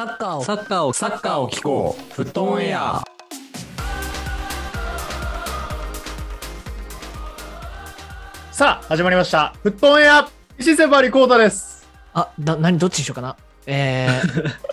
サッカーをサッカーを、サッカーを聞こう。フットオンエア。さあ、始まりました。フットオンエア石井先輩リコーダです。あ、だ、何、どっちにしようかな？え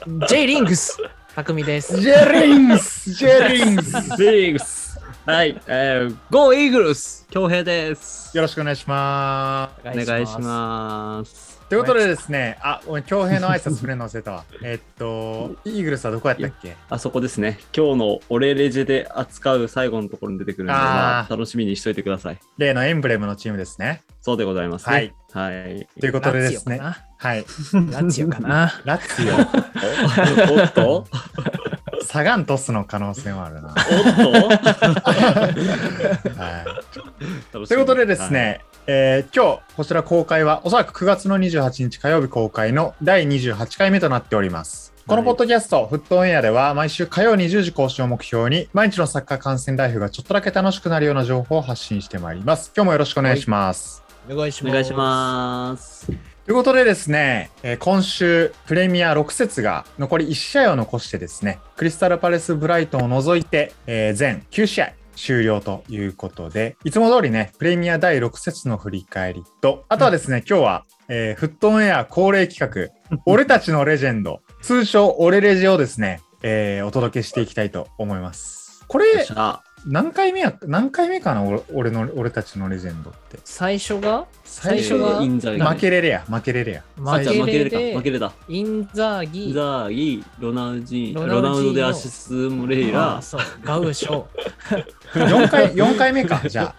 ー、J リングス、匠です。ジェリングス ジェリングスビーグス。はい、えー、ゴーイーグルス、恭平です。よろしくお願いしまお願いします。す。ということでですね、あ、俺、京平の挨拶触れの忘れたわ。えっと、イーグルスはどこやったっけ？あそこですね。今日のオレレジェで扱う最後のところに出てくるので、あーまあ、楽しみにしといてください。例のエンブレムのチームですね。そうでございますね。はい。ということでですね。ラはい。ツィオかな？ラツィオかな？ラッツお おっと？サガントスの可能性もあるな。おっと？はい。ということでですね、えー今日こちら公開はおそらく9月の28日火曜日公開の第28回目となっております。このポッドキャスト、フットオンエアでは毎週火曜20時更新を目標に毎日のサッカー観戦ライフがちょっとだけ楽しくなるような情報を発信してまいります。今日もよろしくお願いします。お願いします。お願いします。ということでですね、えー今週プレミア6節が残り1試合を残してですね、クリスタルパレス・ブライトンを除いて、えー全9試合終了ということで、いつも通りね、プレミア第6節の振り返りと、あとはですね、今日は、えーフットオンエア恒例企画、俺たちのレジェンド、通称俺レジをですね、えーお届けしていきたいと思います。これ何回目や、何回目かな俺俺の、俺たちのレジェンドって。最初が？最初がインザーギ負けれれや、負けれれや。負けれるか。で負けれだ。インザーイギ、ザーギ、ロナウジーロナウジーノロナウドでアシス・モレイラ、あそう、ガウショ、4回、4回目か、じゃ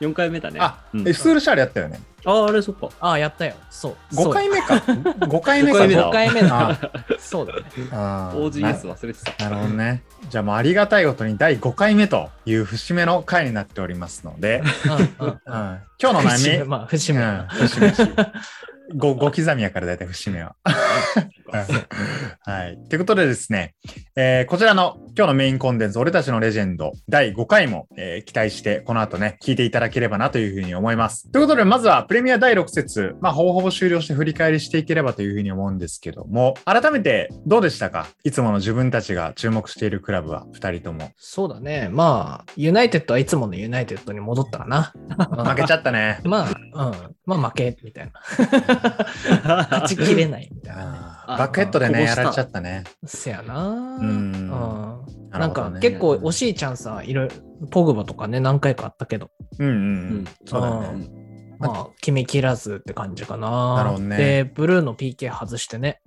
4 回目だね。あ。あ、うんえ、スールシャールやったよね。あ、あれ、そっか。あ、やったよ。そう。5回目か。5回目か。五回目だ5回目だ。あそうだね。あー OGS 忘れてた。ななるほどね。じゃあもうありがたいことに第5回目という節目の回になっておりますので、うんうんうん、今日の節目、悩み、まあ、節目。うん、節目節目 ごご刻みやから大体節目は。はい。ということでですね、えーこちらの今日のメインコンテンツ、俺たちのレジェンド第5回も、えー期待して、この後ね、聞いていただければなというふうに思います。ということで、まずはプレミア第6節、まあ、ほぼほぼ終了して振り返りしていければというふうに思うんですけども、改めてどうでしたか？いつもの自分たちが注目しているクラブは2人とも。そうだね。まあ、ユナイテッドはいつものユナイテッドに戻ったかな。負けちゃったね。まあ、うん。まあ、負け、みたいな。勝ちきれない、みたいなね。バックヘッドでね、やられちゃったね。せやな。んうんなんか結構惜しいチャンスはいろいろ、ポグバとかね、何回かあったけど、うんうんううんん。そうだね。まあ、決めきらずって感じかな。なるほどねで、ブルーの PK 外してね。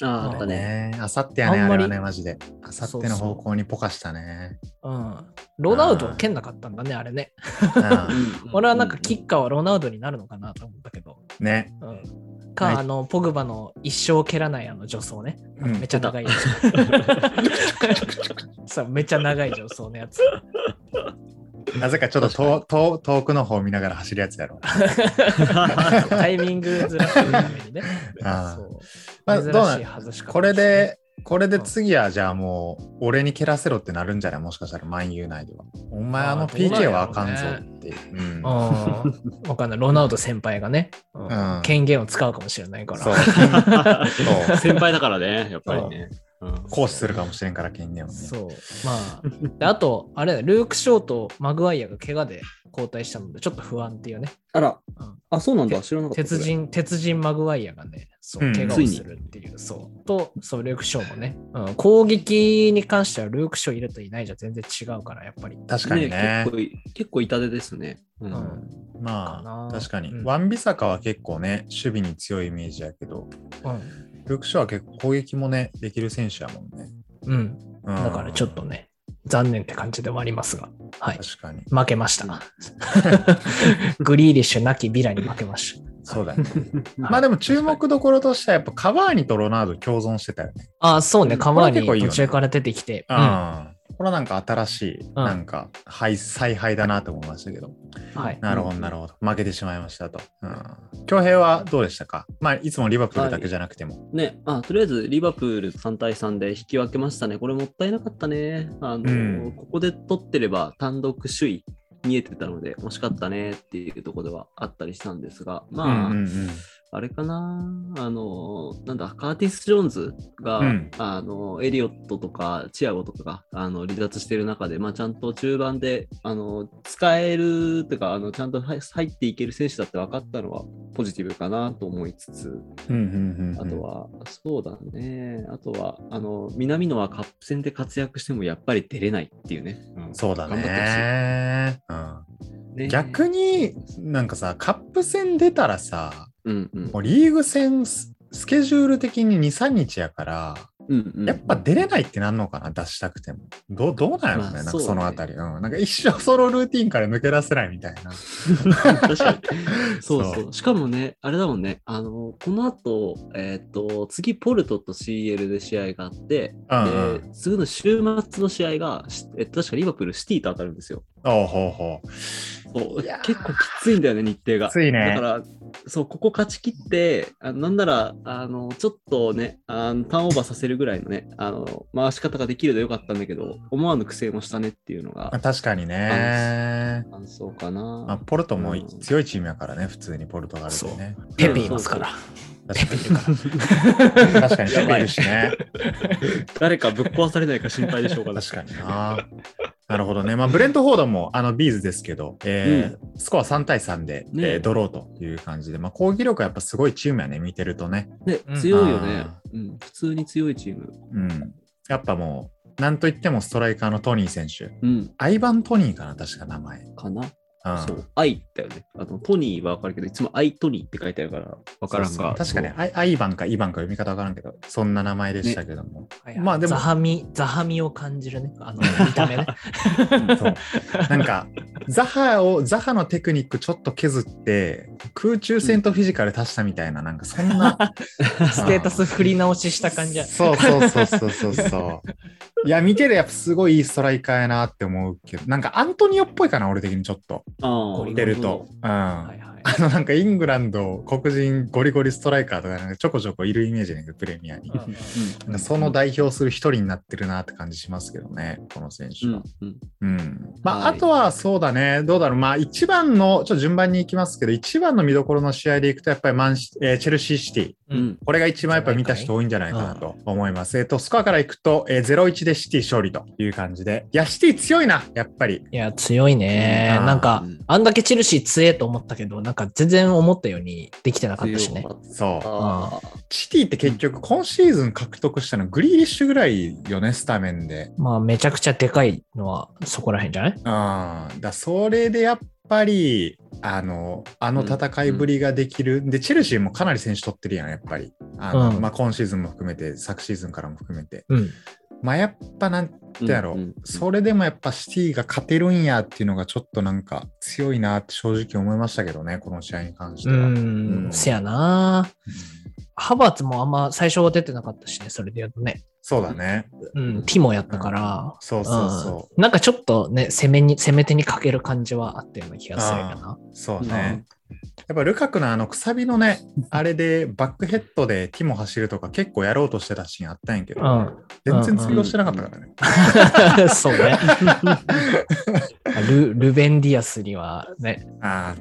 ああったね。ね。あさってやね、あんまりあれはね、マジで。あさっての方向にポカしたね。うん。ロナウドは蹴んなかったんだね、あれね。う 俺はなんかキッカーはロナウドになるのかなと思ったけど。んね。うん。か、はいあの、ポグバの一生蹴らないあの助走ね。うんめっちゃ長いやつ。そう、めっちゃ長い助走のやつ。なぜかちょっと遠遠遠くの方を見ながら走るやつやろ。タイミングずらすためにね。あーそうまあ珍どうなん？しい外し方これで、これで次はじゃあもう、俺に蹴らせろってなるんじゃない？もしかしたら、万有内では。お前あの PK はあかんぞっていう。うんうん。わかんない。ロナウド先輩がね、うんうん権限を使うかもしれないから。そう。そう先輩だからね、やっぱりね。うん行使するかもしれんから、権限をね。そう。まあ、であと、あれだ、ルーク・ショーとマグワイアが怪我で交代したので、ちょっと不安っていうね。あらうん、あ、そうなんだ。知らなかった。鉄人、鉄人マグワイアがね、そうう、ん怪我をするっていう、そう。と、そう、ルーク・ショーもね、うん、攻撃に関してはルーク・ショーいるといないじゃ全然違うから、やっぱり。確かにね結。構い、結構痛手ですね。ううんん。まかなあ、確かに。うんワンビサカは結構ね、守備に強いイメージやけど、うん。ルークショーは結構攻撃もね、できる選手やもんね。うん。うんだからちょっとね、残念って感じではありますが、はい。確かに。負けました。グリーリッシュなきビラに負けました。そうだね。まあでも注目どころとしてはやっぱカバーニとロナウド共存してたよね。あ、そうね、カバーにこれ結構いいよね途中から出てきて、うんああ。これはなんか新しい、んなんか、はい、采配だなと思いましたけど。はい。なるほど、なるほど。負けてしまいましたと。うん。恭平はどうでしたか？まあ、いつもリバプールだけじゃなくても。ね、あとりあえずリバプール3対3で引き分けましたね。これもったいなかったね。あの、うんここで取ってれば単独首位見えてたので、惜しかったねっていうところではあったりしたんですが、まあ、うんうんうんあれかな、あの、なんだ、カーティス・ジョーンズが、うん。あの、エリオットとか、チアゴとかが、あの、離脱している中で、まあ、ちゃんと中盤で、あの、使える、というか、あの、ちゃんと入入っていける選手だって分かったのは、ポジティブかなと思いつつ、うんうんうんあとは、そうだね、あとは、あの、南野はカップ戦で活躍しても、やっぱり出れないっていうね。うん。そうだね。逆になんかさ、カップ戦出たらさ、うんうんもうリーグ戦ススケジュール的に2、3日やから、うんうんやっぱ出れないってなんのかな、出したくても。どうどうなんやろうね、なんかまあそのあたり。うん。なんか一生そのルーティンから抜け出せないみたいな。確かに。そうそそう。しかもね、あれだもんね、あの、この後、えっ、と、次、ポルトと CL で試合があって、うんうんで、次の週末の試合が、しえっと、確かリバプール、シティと当たるんですよ。おうほうほう。そう結構きついんだよね、日程が。きついねだから、そう、ここ勝ち切って、あなんなら、あの、ちょっとね、あのターンオーバーさせるぐらいのね、あの、回し方ができるとよかったんだけど、思わぬ苦戦もしたねっていうのがまあ、確かにね。感想かな。まあ、ポルトもうん強いチームやからね、普通にポルトガルでね。ペペいますから。確かに確かにペペいるしね。誰かぶっ壊されないか心配でしょうかね。確かにな。なるほどね。まあ、ブレントフォードもあのビーズですけど、えースコア3対3で、ねえードローという感じで、まあ、攻撃力はやっぱすごいチームやね、見てるとね。ねうん、強いよね、うん。普通に強いチーム。うん。やっぱもう、なんといってもストライカーのトニー選手。うん。アイバン・トニーかな、確か名前。かな。うんそう。愛だよね。あの、トニーはわかるけど、いつも愛トニーって書いてあるから、わからんそうそうが。確かにアイアイバンかイバンか読み方わからんけど、そんな名前でしたけども。まあでもザハミ、ザハミを感じるね。あの、見た目ね。そうなんか、ザハを、ザハのテクニックちょっと削って、空中戦とフィジカル足したみたいな、なんかそんな。ステータス振り直しした感じや。そうそうそうそうそうそう。いや、見てるやっぱすごいいいストライカーやなって思うけど、なんかアントニオっぽいかな、俺的にちょっと。ああ、見てると。うん。はいはい。あのなんかイングランド黒人ゴリゴリストライカーとかなんかちょこちょこいるイメージだけど、プレミアに。その代表する一人になってるなって感じしますけどね、この選手うんは。うんうん。まあ、はいあとはそうだね、どうだろう。まあ、一番の、ちょっと順番に行きますけど、一番の見どころの試合でいくと、やっぱりマンシ、えーチェルシーシティ。うんうんこれが一番やっぱ見た人多いんじゃないかなと思います。えっと、スコアからいくと、えー、0-1でシティ勝利という感じで。いや、シティ強いな、やっぱり。いや、強いね。うんなんかうん、あんだけチェルシー強えと思ったけど、なんか全然思ったようにできてなかったしねそう。あシティって結局、今シーズン獲得したのグリーリッシュぐらいよね、スタメンで。まあ、めちゃくちゃでかいのはそこら辺じゃない？うん。だそれでやっぱり、あの、あの戦いぶりができる。で、チェルシーもかなり選手取ってるやん、やっぱり。あの、うんまあ、今シーズンも含めて、昨シーズンからも含めて。うん。まあ、やっぱなんてやろう、うんうんそれでもやっぱシティが勝てるんやっていうのがちょっとなんか強いなって正直思いましたけどね、この試合に関してうは。ん、せやな。ハバーツもあんま最初は出てなかったしね、それで言うとね。そうだね。うん、ティモやったから、そうそうそうんなんかちょっとね、攻めに、攻め手にかける感じはあったような気がするよな。う。そうね。やっぱルカクのあのくさびのね、あれでバックヘッドでティモ走るとか結構やろうとしてたシーンあったんやけど、うん。全然通用してなかったからね。そうね。ルルベンディアスにはね、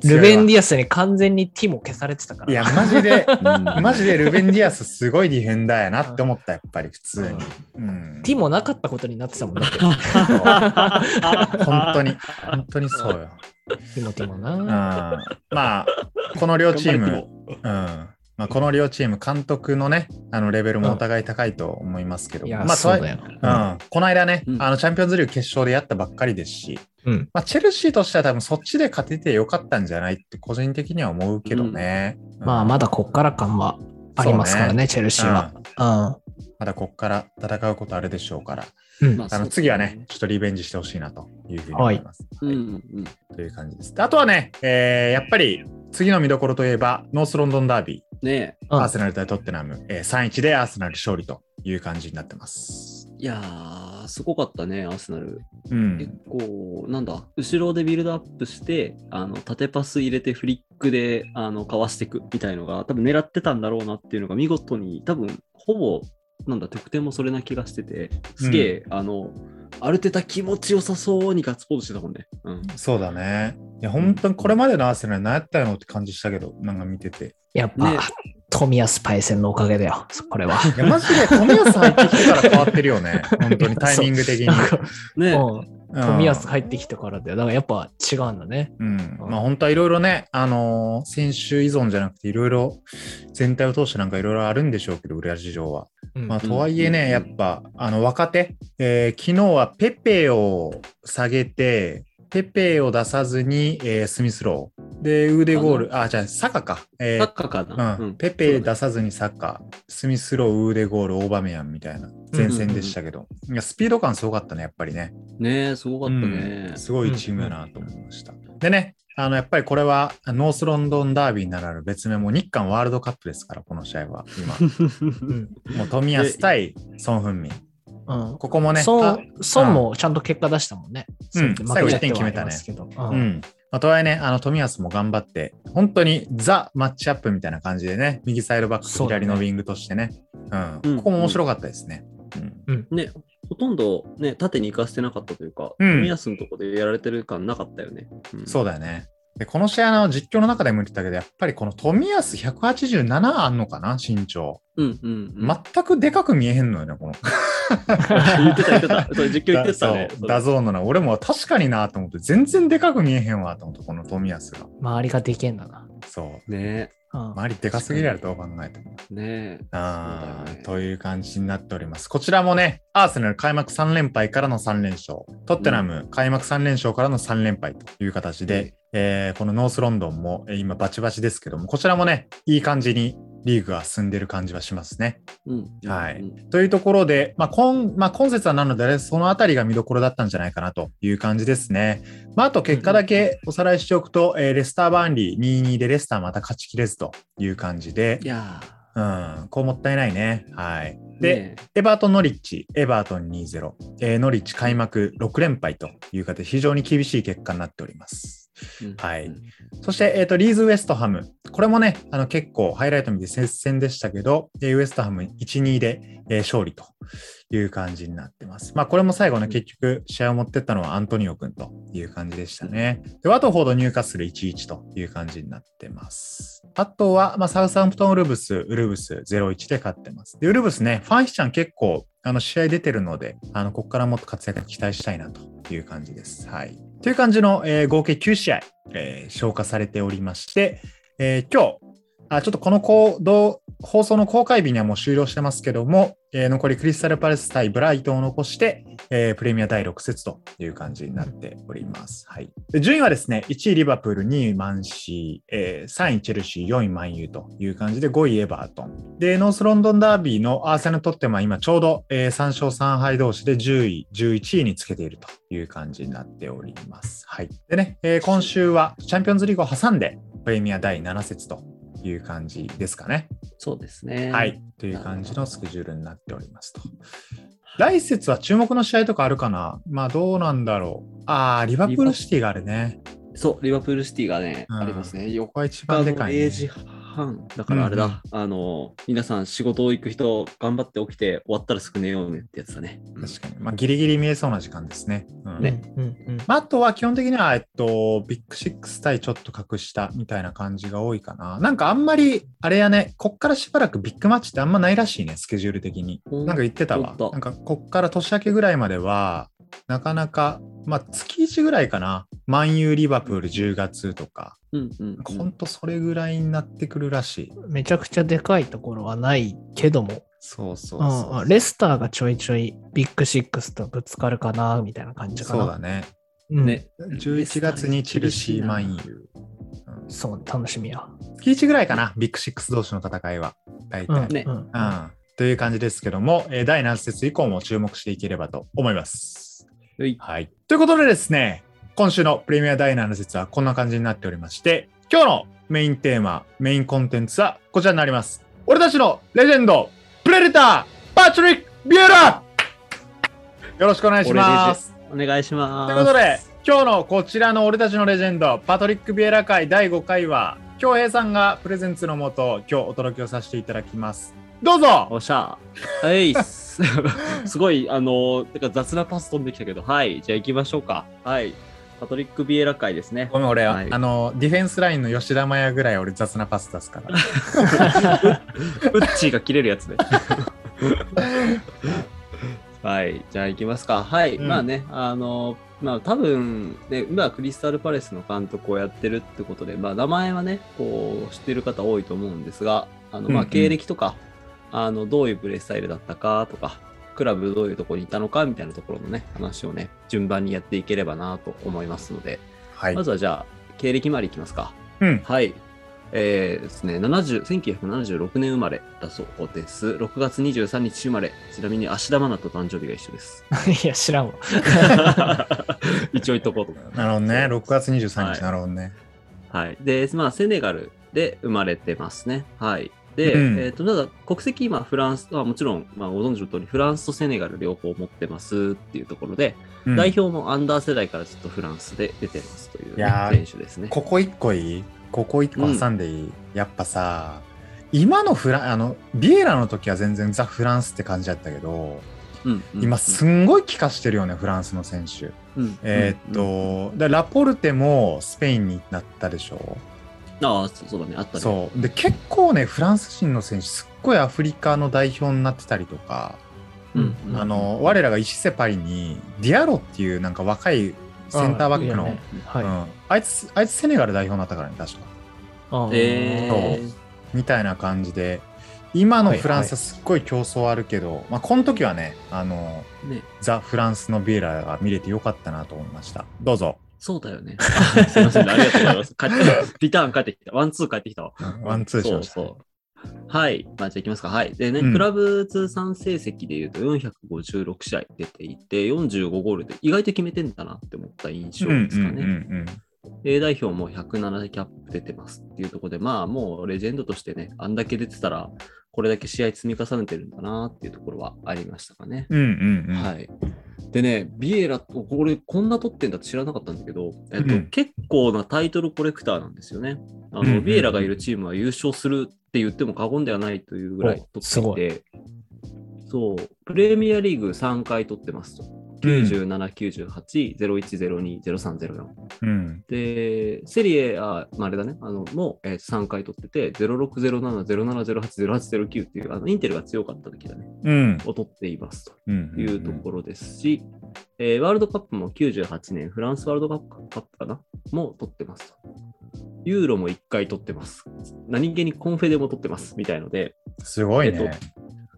ルベンディアスに完全にティモ消されてたから。わいや、マジで、うんマジでルベンディアスすごいディフェンダーやなって思った、やっぱり普通に。うんティモなかったことになってたもんね。本当に、本当にそうよ。ティモティモうん。な。まあ、この両チーム、頑うん。まあ、この両チーム、監督のね、あのレベルもお互い高いと思いますけど、いや、まあ、そうだよ。うん、この間ね、うん。あのチャンピオンズリーグ決勝でやったばっかりですし、うん。まあ、チェルシーとしては多分そっちで勝ててよかったんじゃないって個人的には思うけどね。まあ、まだこっから感はありますからね、チェルシーは。うんまだこっから戦うことあるでしょうから、うん。まあの次はね、ちょっとリベンジしてほしいなというふうに思います。うんはいうんという感じです。であとはね、えーやっぱり次の見どころといえば、ノースロンドンダービー、ねうんアーセナル対トッテナム、えー、3-1でアーセナル勝利という感じになってます。え。いやー、すごかったね、アーセナル。うん結。構、なんだ、後ろでビルドアップして、あの縦パス入れてフリックであのかわしていくみたいのが、多分狙ってたんだろうなっていうのが見事に、多分ほぼ、なんだ、得点もそれな気がしてて、すげえ、あの、アルテタ気持ちよさそうにガッツポーズしてたもんね。うん。そうだね。いや、本当にこれまでのアーセナル何やったのって感じしたけど、なんか見てて。やっぱ、ね富安パイセンのおかげだよ、これは。いや、マジで富安入ってきてから変わってるよね。本当にタイミング的に。ねうんうん富安入ってきてからだよ。だからやっぱ違うんだね。うん、まあ本当はいろいろね、あのー選手依存じゃなくていろいろ全体を通してなんかいろいろあるんでしょうけど、裏事情は。うんまあとはいえね、うんやっぱあの若手、えー昨日はペペを下げて、ペペを出さずに、えースミスロー。で、ウーデゴール、あ、じゃあサカか。えーサッカーかな。うん、ペペ出さずにサッカー、スミスロー、ウーデゴール、オーバメヤンみたいな前線でしたけど、いやスピード感すごかったね、やっぱりね。ねえ、すごかったねうん。すごいチームやなと思いました。でね、あのやっぱりこれはノースロンドンダービーならぬ別名も日韓ワールドカップですから、この試合は今。う んもう富安対ソン・フンミン。うんここもね、孫孫もちゃんと結果出したもんね。うん最後一点決めたねううんん。まあ、とはいえね、あの富安も頑張って、本当にザ・マッチアップみたいな感じでね、右サイドバック左のウィングとしてね、うんうんここも面白かったですね。うんね、ほとんどね、縦に行かせてなかったというか、うん冨安のとこでやられてる感なかったよね。うんそうだよね。で、この試合の実況の中でも言ってたけど、やっぱりこの富安187あんのかな、身長。うんうんうん。全くでかく見えへんのよね、この。言ってた言ってた。そう実況言ってたね。そう DAZN のな。俺も確かになと思って、全然でかく見えへんわと思って、この富安が。周りがでけえんだな。そう。ねうん周りでかすぎるやろ、どう考えても。え、ねえ。あねーという感じになっております。こちらもね、アーセナル開幕3連敗からの3連勝、トッテナム開幕3連勝からの3連敗という形で、えーこのノースロンドンもえー今バチバチですけども、こちらもね、いい感じにリーグが進んでる感じはしますね。うん。はいうんというところで、まあ今まあ、今節はなので、ね、そのあたりが見どころだったんじゃないかなという感じですね。まあ、あと結果だけおさらいしておくと、えーレスター・バーンリー2-2でレスターまた勝ちきれずという感じでい、やうん、こうもったいないね。はい。ーで、ねエバートン・ノリッチ、エバートン2-0、えーノリッチ開幕6連敗という形で非常に厳しい結果になっております。はいうんそして、えーと、リーズ・ウエストハム。これもね、あの結構ハイライト見て接戦でしたけど、えーウエストハム1-2で、えー勝利という感じになってます。まあ、これも最後ね、結局試合を持ってったのはアントニオ君という感じでしたね。で、ワトフォード・ニューカッスル1-1という感じになってます。あとは、まあ、サウサンプトン・ウルブス、ウルブス0-1で勝ってます。で、ウルブスね、ファンヒちゃん結構、あの、試合出てるので、あの、ここからもっと活躍期待したいなという感じです。はい。という感じの、えー合計9試合、えー消化されておりまして、えー今日、ちょっとこの行動放送の公開日にはもう終了してますけども、えー残りクリスタルパレス対ブライトンを残して、えープレミア第6節という感じになっております。はい、で順位はですね、1位リバプール、2位マンシー、えー3位チェルシー、4位マンユーという感じで、5位エバートン。で、ノースロンドンダービーのアーセナルとっても今ちょうど、えー3勝3敗同士で10位、11位につけているという感じになっております。はい。でね、えー今週はチャンピオンズリーグを挟んで、プレミア第7節という感じですかね。そうですね。はい。という感じのスケジュールになっておりますと。来節は注目の試合とかあるかな？まあどうなんだろう。ああ、リバプールシティがあるね。そう、リバプールシティがね、うんありますね。4ここは一日番でかい、ね。0時半。だからあれだ、うんうんあの、皆さん仕事行く人、頑張って起きて、終わったらすぐ寝ようねってやつだね。確かに。まあギリギリ見えそうな時間ですね。うんねうんうんまあ、あとは基本的には、えっと、ビッグシックス対ちょっと格下みたいな感じが多いかな。なんかあんまり、あれやね、こっからしばらくビッグマッチってあんまないらしいね、スケジュール的に。うんなんか言ってたわなんかこっから年明けぐらいまでは、なかなか、まあ月1ぐらいかな。マンユーリバプール10月とか、うんうん、ほんとそれぐらいになってくるらしい。うんめちゃくちゃでかいところはないけども、そうそううんそううんレスターがちょいちょいビッグシックスとぶつかるかなみたいな感じかな。そうだね。うんね。11月にチェルシーマンユー。そう、楽しみや。月1ぐらいかな、ビッグシックス同士の戦いは。大体。うんねうんうんという感じですけども、えー第何節以降も注目していければと思います。はいはい。ということでですね、今週のプレミア第7節はこんな感じになっておりまして、今日のメインテーマ、メインコンテンツはこちらになります。俺たちのレジェンド、プレデター、パトリック・ビエラよろしくお願いします。お願いします。ということで、今日のこちらの俺たちのレジェンド、パトリック・ビエラ会第5回は、京平さんがプレゼンツのもと、今日お届けをさせていただきます。どうぞおっしゃ。はい。す すごい、あの、てか雑なパス飛んできたけど、はい。じゃあ行きましょうか。はい。パトリック・ビエラ会ですね。ごめん、俺、はいあの、ディフェンスラインの吉田麻也ぐらい俺雑なパス出すから。ウッチーが切れるやつね。はい。じゃあ行きますか。はい。うんまあね、あの、まあ多分、ね、今クリスタルパレスの監督をやってるってことで、まあ名前はね、こう、知ってる方多いと思うんですが、あの、まあうんうん経歴とか、あの、どういうプレースタイルだったかとか、クラブどういうところにいたのかみたいなところのね、話をね、順番にやっていければなと思いますので、はいま。ずはじゃあ、経歴周りいきますか。うん。はい。えーですね、70 1976年生まれだそうです。6月23日生まれ。ちなみに芦田愛菜と誕生日が一緒です。いや、知らんわ。一応言っとこうと思います。なるほどね。6月23日、はいなるほどね。はい。で、まあ、セネガルで生まれてますね。はい。で、うん。えっ、と、ただ、国籍、今、フランス、まあ、もちろん、まあ、ご存知の通り、フランスとセネガル両方持ってますっていうところで、うん。代表もアンダー世代からずっとフランスで出てますという、ね、選手ですね。ここ一個いい？ここ一個挟んでいい、やっぱさ、今のフラン、あの、ビエラの時は全然ザ・フランスって感じだったけど、うんうん今すんごい気化してるよね、フランスの選手。うんえーっうんと、でラポルテもスペインになったでしょ？ああ、そうそうだね、あったね。そう。で、結構ね、フランス人の選手、すっごいアフリカの代表になってたりとか、うんうんあの、我らが Ici c'est Paris に、ディアロっていうなんか若いセンターバックの、あいいよねはい。うん、あいつ、あいつセネガル代表になったからね、確か。あーえーみたいな感じで、今のはいフランスはすっごい競争あるけど、まあ、この時はね、あの、ね、ザ・フランスのビエラが見れてよかったなと思いました。どうぞ。そうだよね。あすいませんね、ありがとうございます。帰ってきた。リターン帰ってきた。ワンツー帰ってきたわ。ワンツーしました。そうそう。はい。まあ、じゃあ行きますか。はい。でね、うんクラブ通算成績で言うと456試合出ていて、45ゴールで意外と決めてんだなって思った印象うんですかね。うんうん A 代表も107キャップ出てますっていうところで、まあもうレジェンドとしてね、あんだけ出てたら、これだけ試合積み重ねてるんだなっていうところはありましたかね。うん。うんうんうん。はい。でね、ビエラ、これこんな取ってんだって知らなかったんだけど、えっとうん結構なタイトルコレクターなんですよね。あの、うんうんうんビエラがいるチームは優勝するって言っても過言ではないというぐらいおすご取っていて、そう、プレミアリーグ3回取ってますと。97、98、01、02、03、04。うん。で、セリエ、あ、まあ、あれだね、あの、も、えー3回取ってて、06、07、07、08、08、09っていう、あの、インテルが強かった時だね、うん。を取っていますと。うん。いうところですし、えーワールドカップも98年、フランスワールドカップかなも取ってますと。ユーロも1回取ってます。何気にコンフェでも取ってます。みたいので、すごいえっね。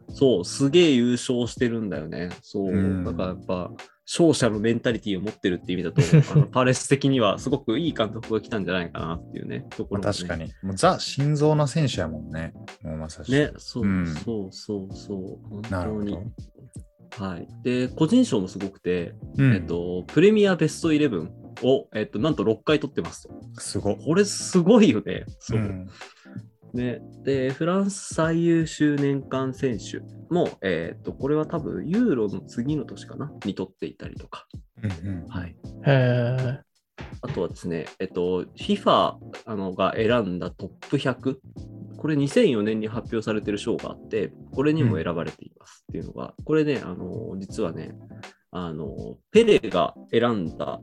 そう、すげえ優勝してるんだよね。そう、うんだからやっぱ、勝者のメンタリティを持ってるっていう意味だと、あのパレス的にはすごくいい監督が来たんじゃないかなっていうね、ところもね、まあ確かに。もうザ・心臓の選手やもんね。もうまさしく。ね、そう、うんそうそうそう、本なるほ当にど。。はい。で、個人賞もすごくて、うんえっと、プレミアベストイレブンを、えっと、なんと6回取ってますと。すごっ。これすごいよね。そう。んね、で、フランス最優秀年間選手も、えっと、これは多分、ユーロの次の年かな？に取っていたりとか。うんうんはい。へあとはですね、えっと、FIFA あのが選んだトップ100。これ2004年に発表されてる賞があって、これにも選ばれていますっていうのが、これね、あの、実はね、あの、ペレが選んだ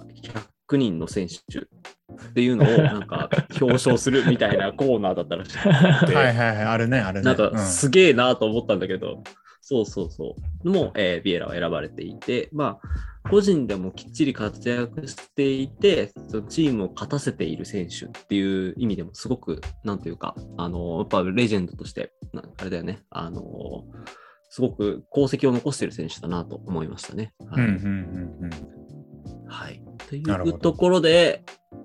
100人の選手っていうのをなんか表彰するみたいなコーナーだったらしくて、はいはいはい。あるね、あるね。なんかうんすげえなと思ったんだけど、そうそうそう。もう、えービエラは選ばれていて、まあ、個人でもきっちり活躍していて、そのチームを勝たせている選手っていう意味でも、すごく、なんというか、あの、やっぱレジェンドとして、なあれだよね、あの、すごく功績を残している選手だなと思いましたね。はい。うんうんうんうん。はい、というところで、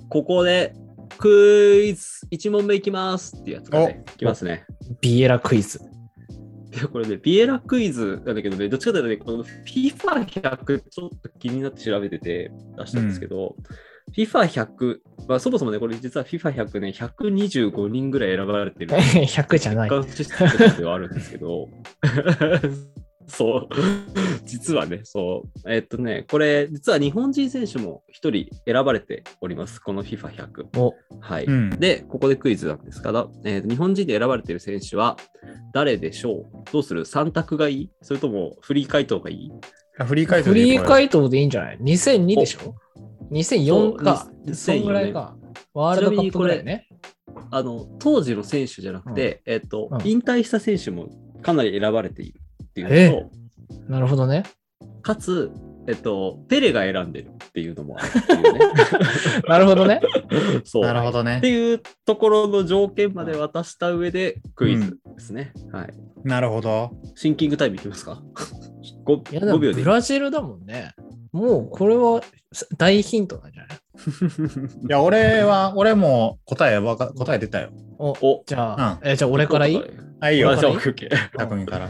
ここで、クイズ1問目いきますっていうやつがね、いきますね。ービエラクイズ。いや、これね、ビエラクイズなんだけどね、どっちかというとね、この FIFA100 ちょっと気になって調べてて出したんですけど、FIFA100、まあそもそもね、これ実は FIFA100 ね、125人ぐらい選ばれてる。100じゃない。ではあるんですけど、そう。実はね、そう。えっとね、これ、実は日本人選手も一人選ばれております。この FIFA100。お、はい。うんで、ここでクイズなんですが、えーと日本人で選ばれている選手は誰でしょう？どうする ?3 択がいい？それともフリー回答がいい？フリー回答フでいいこれリー回答でいいんじゃない ?2002 でしょ ?2004 か。そぐらいか。ワールドカップぐらいね。あの、当時の選手じゃなくて、えっ、と、うん引退した選手もかなり選ばれているっていうのと、なるほどね。かつ、えっと、ペレが選んでるっていうのもあるっていうね。なるほどね。そう。なるほどねって。いうところの条件まで渡した上でクイズですね。はい。なるほど。シンキングタイムいきますか？5, いやでも5秒で。ブラジルだもんね。もうこれは大ヒントなんじゃない？いや、俺は、俺も答えわか、答え出たよ。おおじゃあ、えじゃあ俺からいい？あ、いいよあ、じゃあ、俺オッケーオッケー匠から。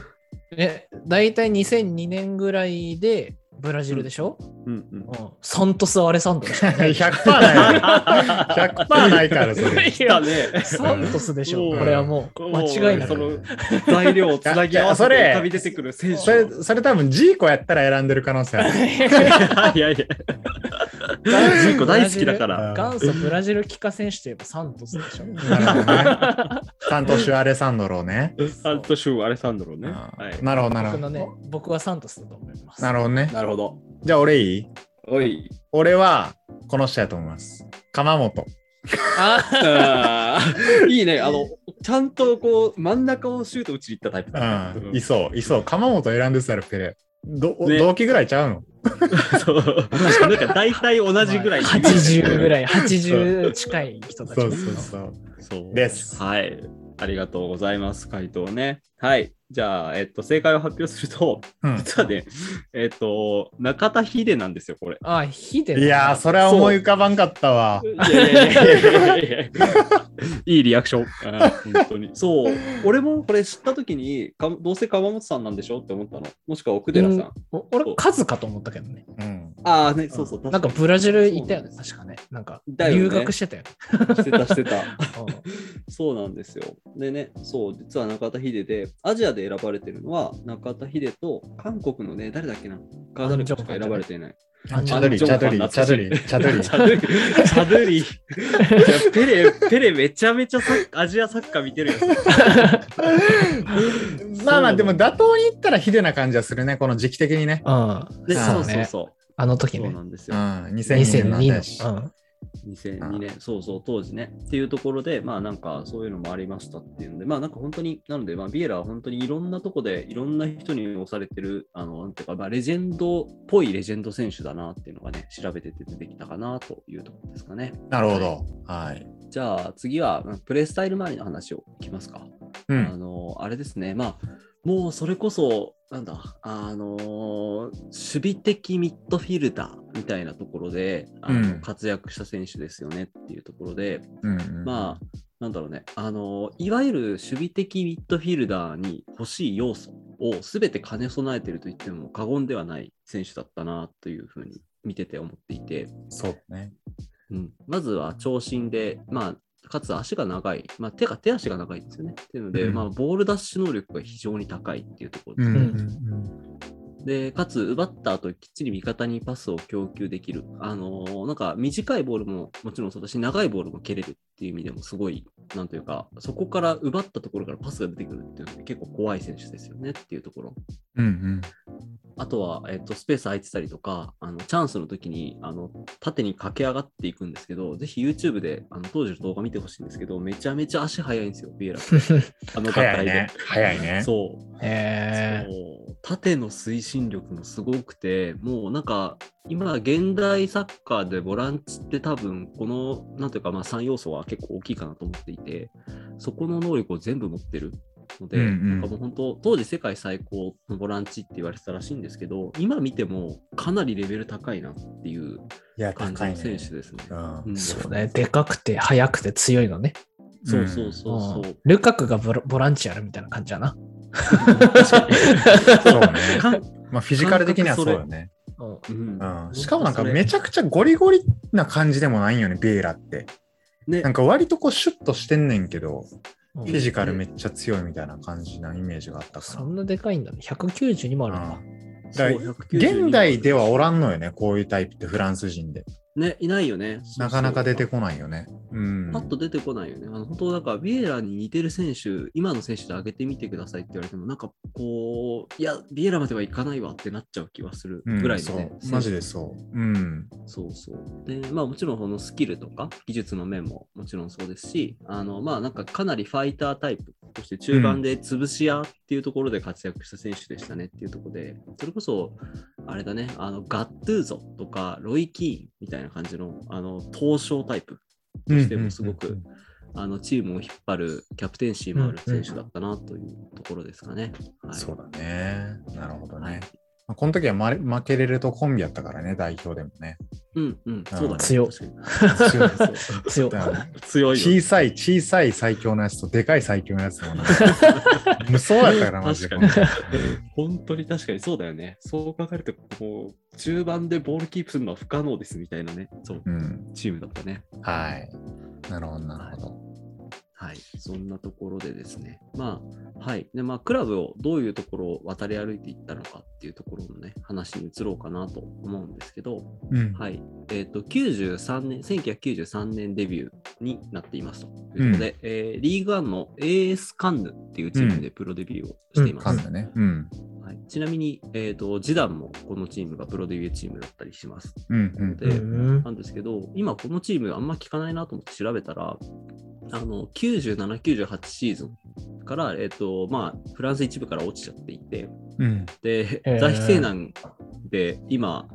え、大体2002年ぐらいでブラジルでしょ、うんうんうんサントス・アレサンドロしかない。100%ないよ。100%ないから、それ。いやね。サントスでしょ、うんこれはもう間違いなそのく。材料をつなぎ合わせて浮かび出てくる選手それ、それ多分ジーコやったら選んでる可能性ある。いやいや。ジーコ大好きだから。元祖ブラジル帰化選手といえばサントスでしょ。サントシュ・アレサンドロね。サントシュー・アレサンドロね。なるほど、なるほど。僕のね、僕はサントスだと思います。なるほどね。なるほど。じゃあ俺いい？おい。俺は、この人やと思います。鎌本。ああーいいね。あの、ちゃんとこう、真ん中をシュート打ちに行ったタイプ。うん。いそう、いそう。鎌本選んでたらペレ。どね同期ぐらいちゃうの？そう。なんか大体同じぐらい。80ぐらい、80近い人たち。そうそうそう。そうですはい。ありがとうございます。回答ね。はい。じゃあ、えっと、正解を発表すると、うん実はね、えっと、中田秀なんですよ、これ。あ、ヒデいやー、それは思い浮かばんかったわ。いやいやいやいやいやいやいいリアクション。本当に。そう。俺もこれ知ったときにか、どうせ川本さんなんでしょって思ったの。もしくは奥寺さん。うんお俺、カズかと思ったけどね。うん。ああ、ね、そうそう。なんかブラジルいたよね、確かね。なんか、留学してたよね。してた、してた。うんそうなんですよ。でね、そう、実は中田秀で、アジアで選ばれてるのは、中田秀と韓国のね、誰だっけなか誰かしか選ばれていない。アンジョチャドリ、チャドリ、チャドリ、チャドリ。チャドリ。チャドリ。いやペレ、ペレめちゃめちゃサッアジアサッカー見てるよ。まあまあ、でも妥当に言ったらヒデな感じはするね、この時期的にね。うん。でそそうそうそう。あの時ね。そうなんですうん、よ。2002年の2002話だし。年。2002年、そうそう、当時ね。っていうところで、まあなんかそういうのもありましたっていうので、まあなんか本当に、なので、まあビエラは本当にいろんなとこでいろんな人に押されてる、あの、なんていうか、まあレジェンドっぽいレジェンド選手だなっていうのがね、調べてて出てきたかなというところですかね。なるほど。はい。じゃあ次は、まあプレースタイル周りの話をいきますか。あうん。の、あれですね、まあ、もうそれこそ、なんだ、あの守備的ミッドフィルダーみたいなところであの、うん。活躍した選手ですよねっていうところで、うんうん、まあ、なんだろうね、あのいわゆる守備的ミッドフィルダーに欲しい要素を全て兼ね備えていると言っても過言ではない選手だったなというふうに見てて思っていて、そうね。うん、まずは長身で、まあ、かつ足が長い、まあ、手が手足が長いんですよね。っていうので、うんまあ、ボールダッシュ能力が非常に高いっていうところうんですね。うんで、かつ、奪った後、きっちり味方にパスを供給できる。あのーなんか、短いボールももちろんそうだし、長いボールも蹴れるっていう意味でも、すごい、なんというか、そこから奪ったところからパスが出てくるっていうのは結構怖い選手ですよねっていうところ。うんうんあとは、えっと、スペース空いてたりとか、あのチャンスの時にあの縦に駆け上がっていくんですけど、ぜひ YouTube であの当時の動画見てほしいんですけど、めちゃめちゃ足速いんですよ、ビエラ。あの合体で。早いね。早いね。そう。えそう縦の推進力もすごくて、もうなんか、今、現代サッカーでボランチって多分、この、なんていうか、まあ3要素は結構大きいかなと思っていて、そこの能力を全部持ってるので、うんうんなんかもう本当、当時世界最高のボランチって言われてたらしいんですけど、今見てもかなりレベル高いなっていう感じの。選手ですね。うんうんそうね。でかくて速くて強いのね。そうそうそうそう。うんルカクがボランチやるみたいな感じやな。そうね。かまあ、フィジカル的にはそうよね。しかもなんかめちゃくちゃゴリゴリな感じでもないんよね、ビエラって。ねなんか割とこうシュッとしてんねんけど、うんフィジカルめっちゃ強いみたいな感じなイメージがあったから。そんなでかいんだね。192もあるんだ。うんだからそう192現代ではおらんのよね、こういうタイプってフランス人で。ね、いないよね。なかなか出てここないよね。うん。パッと出てこないよね。あの本当だからビエラに似てる選手、今の選手で上げてみてくださいって言われても、なんかこう、いや、ビエラまではいかないわってなっちゃう気はするうんぐらいのね。そうマジでそう。うん。そうそう。で、まあもちろんこのスキルとか技術の面ももちろんそうですし、あのまあなんかかなりファイタータイプ、そして中盤で潰し屋っていうところで活躍した選手でしたねっていうところで、それこそ、あれだね、あのガットゥーゾとかロイ・キーンみたいな感じの、あの、東証タイプとしてもすごく、うんうんあのチームを引っ張るキャプテンシーもある選手だったなというところですかね。はい、そうだね。なるほどね。はいまあこの時はま負けれるとコンビやったからね、代表でもね。うんうん、そうだね。強確かに強い強い。強いよ小さい、小さい最強のやつとでかい最強のやつも 無双やったから、マジで。本当に確かにそうだよね。そう考えると、こう、中盤でボールキープするのは不可能ですみたいなね、そう、うん。チームだったね。はい。なるほど、なるほど。はい。そんなところでですね。まあ、はい。で、まあ、クラブをどういうところを渡り歩いていったのかっていうところのね、話に移ろうかなと思うんですけど、うん。はい。えっ、と、93年、1993年デビューになっていますということで、えーリーグワンの AS カンヌっていうチームでプロデビューをしています。かんだね。うん。はい、ちなみに、えーと、ジダンもこのチームがプロデビューチームだったりします。うん。うん。でうんなんですけど、今このチームあんま聞かないなと思って調べたら、あの97、98シーズンから、えーとまあ、フランス一部から落ちちゃっていて、うん。で、へー在非西南で今、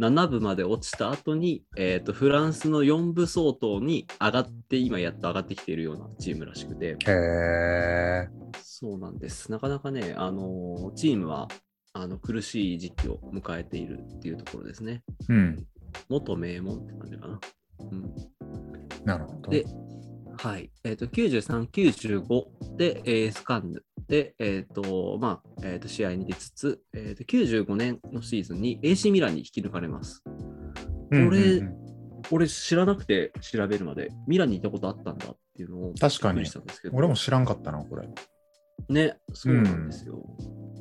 7部まで落ちた後に、えーと、フランスの4部相当に上がって、今やっと上がってきているようなチームらしくて、へえ。そうなんです。なかなかね、あのチームはあの苦しい時期を迎えているっていうところですね。うん。元名門って感じかな。うん、なるほど。で、はい。えっ、と、93、95で、エースカンヌで、えっ、と、まあ、えっ、と、試合に出つつ、えっ、と、95年のシーズンに AC ミランに引き抜かれます。うんこれうんうん俺知らなくて調べるまで、ミランにいたことあったんだっていうのを確かにびっくりしたんですけど。俺も知らんかったな、これ。ね、そうなんですよ。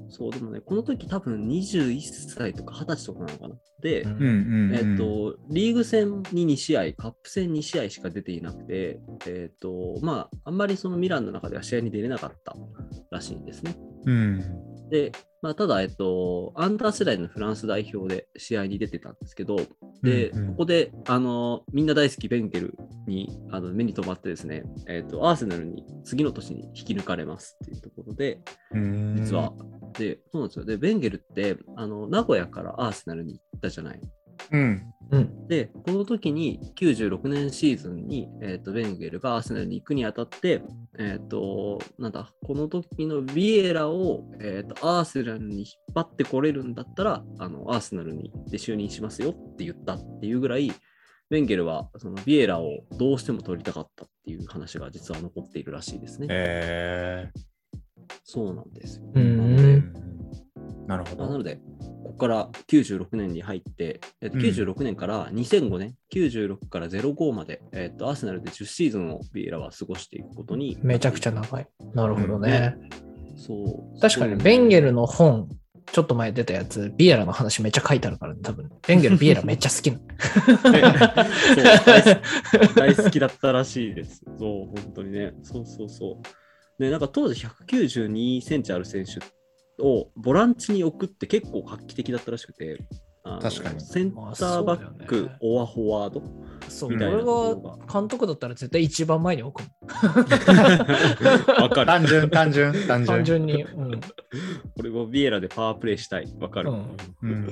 そう、でもね、この時多分21歳とか20歳とかなのかな。で、うんうんうんうん。えっ、と、リーグ戦に2試合、カップ戦2試合しか出ていなくて、えっ、と、まあ、あんまりそのミランの中では試合に出れなかったらしいんですね。うん。で、まあ、ただ、えっと、アンダー世代のフランス代表で試合に出てたんですけど、で、うんうんここで、あの、みんな大好きベンゲルにあの目に留まってですね、えっと、アーセナルに次の年に引き抜かれますっていうところで、うん実は。で、そうなんですよ。で、ベンゲルって、あの、名古屋からアーセナルに行ったじゃない。うん。うん。で、この時に96年シーズンに、えー、とベンゲルがアーセナルに行くにあたって、えっ、と、なんだ、この時のビエラを、えー、とアーセナルに引っ張ってこれるんだったら、あのアーセナルにで就任しますよって言ったっていうぐらい、ベンゲルはそのビエラをどうしても取りたかったっていう話が実は残っているらしいですね。えそうなんですよ。うーん。なるほど。まあなので、ここから96年に入って、えっとうん96年から2005年、96から05まで、えっとアーセナルで10シーズンをビエラは過ごしていくことに。めちゃくちゃ長い。なるほどね。そう。確かに、ベンゲルの本、ちょっと前出たやつ、ビエラの話めっちゃ書いてあるからね、多分。ベンゲル、ビエラめっちゃ好きな大好きだったらしいです。そう、本当にね。そうそうそう。で、なんか当時192センチある選手をボランチに置くって結構画期的だったらしくて、確かにセンターバック、まあねオアフォワードそう、みたいな俺が監督だったら絶対一番前に置くも わかる。単純、単純、単ん。純。単純に。うん。俺もビエラでパワープレイしたい。わかる、うんうん。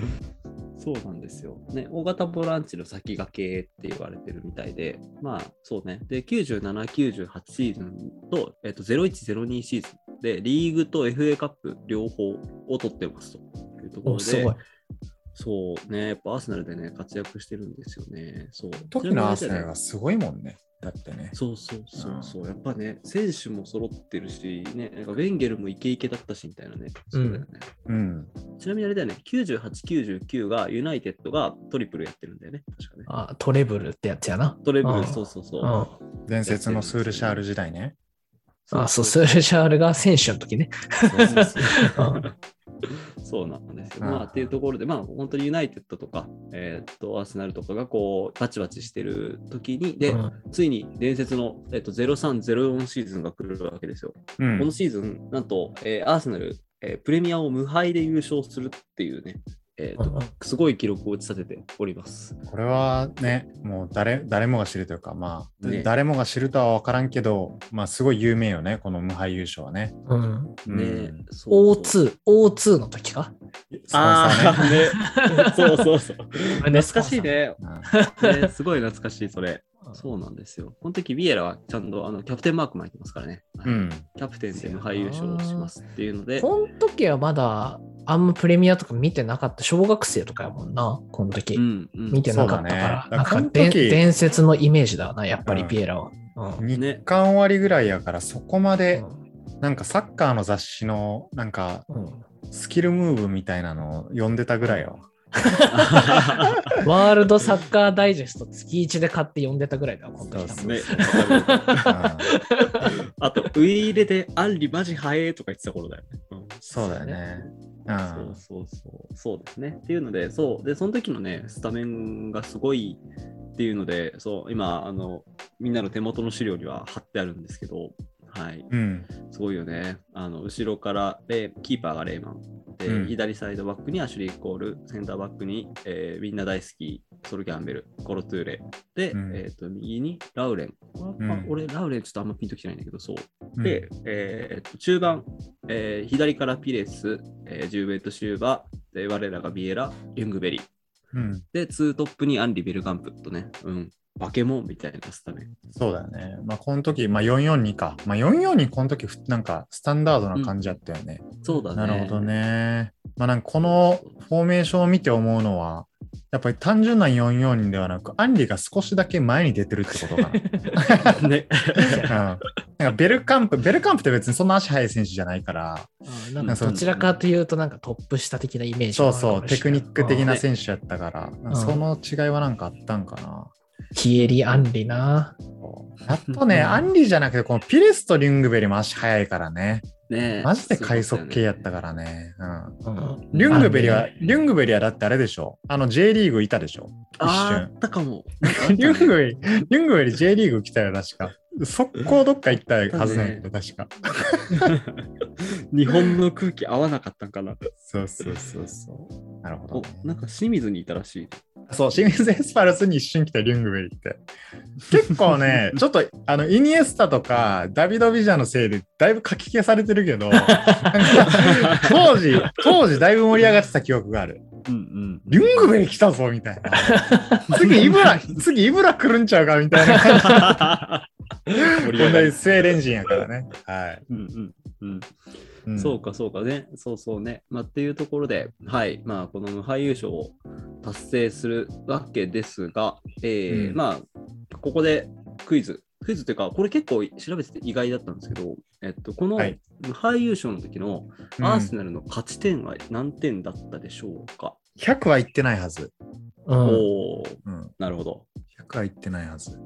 そうなんですよ。ね、大型ボランチの先駆けって言われてるみたいで、まあそうね。で、97、98シーズンと、えっと、01、02シーズンで、リーグと FA カップ両方を取ってますというところお、すごいで、。そうね、やっぱアーセナルでね、活躍してるんですよね。そう。時のアーセナルははすごいもんね。だってね。そうそうそうそう、やっぱね、選手も揃ってるし、ね、なんかベンゲルもイケイケだったしみたいなね。そうだよね。うん。ちなみにあれだよね、98、99がユナイテッドがトリプルやってるんだよね、確かね。あ、トレブルってやつやな。トレブル、うんそうそうそう。うん。伝説のスールシャール時代ね。あ、そう、スールジャールが選手の時ね。そうなんですよ。うんまあ、っていうところで、まあ、本当にユナイテッドとか、えーっと、アーセナルとかが、こう、バチバチしてる時に、で、うんついに伝説の、えーっと、0304シーズンが来るわけですよ。うんこのシーズン、なんと、えーアーセナル、えープレミアを無敗で優勝するっていうね、えーと、すごい記録を打ち立てております。これはね、もう誰誰もが知るというか、まあ、ね誰もが知るとは分からんけど、まあ、すごい有名よね、この無敗優勝はね。うん。うんね、そうそう O2、O2 の時か？あーね。そうそうそう。懐かしいね。うんねすごい懐かしい、それ。そうなんですよ。この時、ビエラはちゃんとあのキャプテンマーク巻いてますからね。はいうん。キャプテンで無敗優勝しますっていうので、この時はまだあんまプレミアとか見てなかった小学生とかやもんな、この時。うんうん見てなかったから。ねなんだか伝説のイメージだな、やっぱりうんピエラは。うん日ね韓終わりぐらいやから、そこまで、なんかサッカーの雑誌の、なんか、うんスキルムーブみたいなのを読んでたぐらいよ。ワールドサッカーダイジェスト月1で買って読んでたぐらいだわ、この時多分ね、うんあと、ウイイレでアンリマジ早えとか言ってた頃だよね。うんそうだよね。うん。そうそうそう。そうですね。っていうので、そう。で、その時のね、スタメンがすごいっていうので、そう、今、あの、みんなの手元の資料には貼ってあるんですけど、はい。うん。すごいよね。あの、後ろからレイ、キーパーがレーマン。で、うん左サイドバックにアシュリー・コール、センターバックに、えーみんな大好き、ソル・キャンベル、コロトゥーレ。で、うんえっ、と、右にラウレン。俺、ラウレンちょっとあんまピンときてないんだけど、そう。うんで、えーと中盤、えー左からピレス、えージューベット・シューバー、で我らがビエラ、ユングベリー。うん。で、ツートップにアンリ・ベルカンプとね、うん、バケモンみたいなスタメン。そうだよね。まあ、この時、まあ、442か。まあ、442この時、ふなんか、スタンダードな感じだったよね。そうだね。なるほど。ね。まあ、なんかこのフォーメーションを見て思うのは、やっぱり単純な442ではなく、アンリが少しだけ前に出てるってことかな。ね。うん、なんかベルカンプ、ベルカンプって別にそんな足速い選手じゃないから、うんなんかどちらかというと、なんかトップ下的なイメージそうそう、テクニック的な選手やったから、んその違いはなんかあったんかな。ヒエリ・アンリな。あとね、うんアンリじゃなくて、このピレスとリュングベリも足速いからね。ねマジで快速系やったかからね。うん。うんリュングベリは、リュングベリはだってあれでしょ。あの J リーグいたでしょ。一あ瞬あったかも。リュングベリ、リュングベリ J リーグ来たよ、確か。速攻どっか行ったはずなんやけど、確か。日本の空気合わなかったんかな。そうそうそうそう。なるほど、おね。なんか清水にいたらしい。そう、清水エスパルスに一瞬来たリュングベリって。結構ね、ちょっと、あの、イニエスタとか、ダビド・ビジャのせいで、だいぶ書き消されてるけど、当時、当時だいぶ盛り上がってた記憶がある。うんうん。リュングベリ来たぞ、みたいな。次、イブラ、次、イブラ来るんちゃうか、みたいな 感じ。盛り上がり本当にスウェーデン人やからね。はい。うんうんうんうんそうか、そうかね。そうそうね。まあ、っていうところで、はい。まあ、この無敗優勝を達成するわけですが、えーうんまあ、ここでクイズ。クイズというか、これ結構調べてて意外だったんですけど、えっと、このはい無敗優勝の時のうんアーセナルの勝ち点は何点だったでしょうか、100は行ってないはず。うん。おー、うん。なるほど。100は行ってないはず。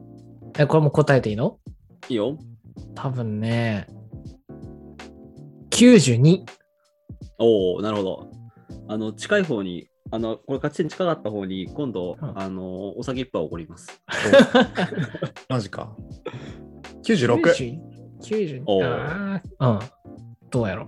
え、これも答えていいの？いいよ。多分ね、92。おおなるほど。あの、近い方に、あの、これ勝ち点近かった方に、今度、うんあの、お酒一杯おごります。マジか。96。90おーあーうん。どうやろ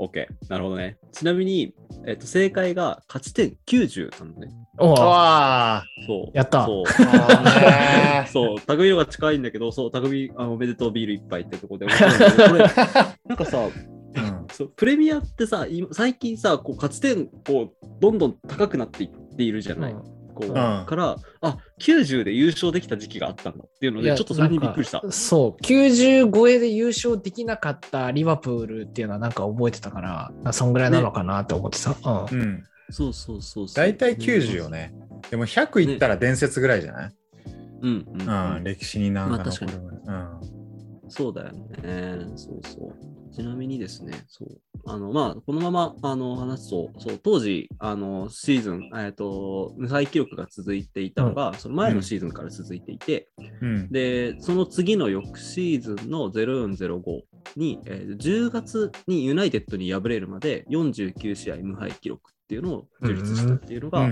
OK。なるほどね。ちなみに、えっと、正解が勝ち点90なのね。おーわあ。そう。やったそう。あ そう、匠のが近いんだけど、そう、匠、あおめでとうビール一杯ってとこで。これ、なんかさ、うんそうプレミアってさ、今最近さ、こう勝ち点、こう、どんどん高くなっていっているじゃない。うんこう、うんから、あ、90で優勝できた時期があったんだっていうので、ちょっとそれにびっくりしたそう、90超えで優勝できなかったリバプールっていうのはなんか覚えてたから、あそんぐらいなのかなって思ってた。うんうん。そうそうそう。大体90よ。ね。でも100いったら伝説ぐらいじゃない、うん、うん、うん、うん。歴史になんかまあ確かに残るぐらい。うん。そうだよね。そうそう。ちなみにですね、そう。あの、まあ、このまま、あの、話すと、そう、当時、あの、シーズン、えっ、と、無敗記録が続いていたのが、その前のシーズンから続いていて、うん。で、その次の翌シーズンの0405に、えー10月にユナイテッドに敗れるまで49試合無敗記録っていうのを樹立したっていうのが、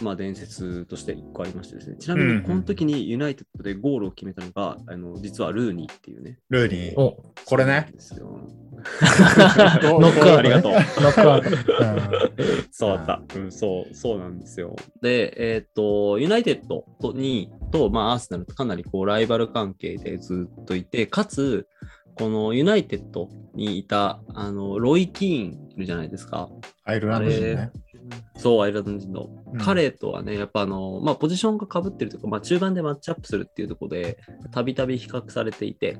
まあ、伝説として1個ありましてですね、ちなみにこの時にユナイテッドでゴールを決めたのが、あの実はルーニーっていうね。ルーニー。お、これね。ですよ ノックアウトねありがとう。ノックアウト。そうだった。うん、そう、そうなんですよ。で、えーっと、ユナイテッドとに、と、まあ、アーセナルとかなりこう、ライバル関係でずっといて、かつ、このユナイテッドにいた、あの、ロイ・キーンいるじゃないですか。アイルランド人ね。そう、アイルランド人の。うん彼とはね、やっぱあの、まあ、ポジションが被ってるというか、まあ、中盤でマッチアップするっていうところで、たびたび比較されていて、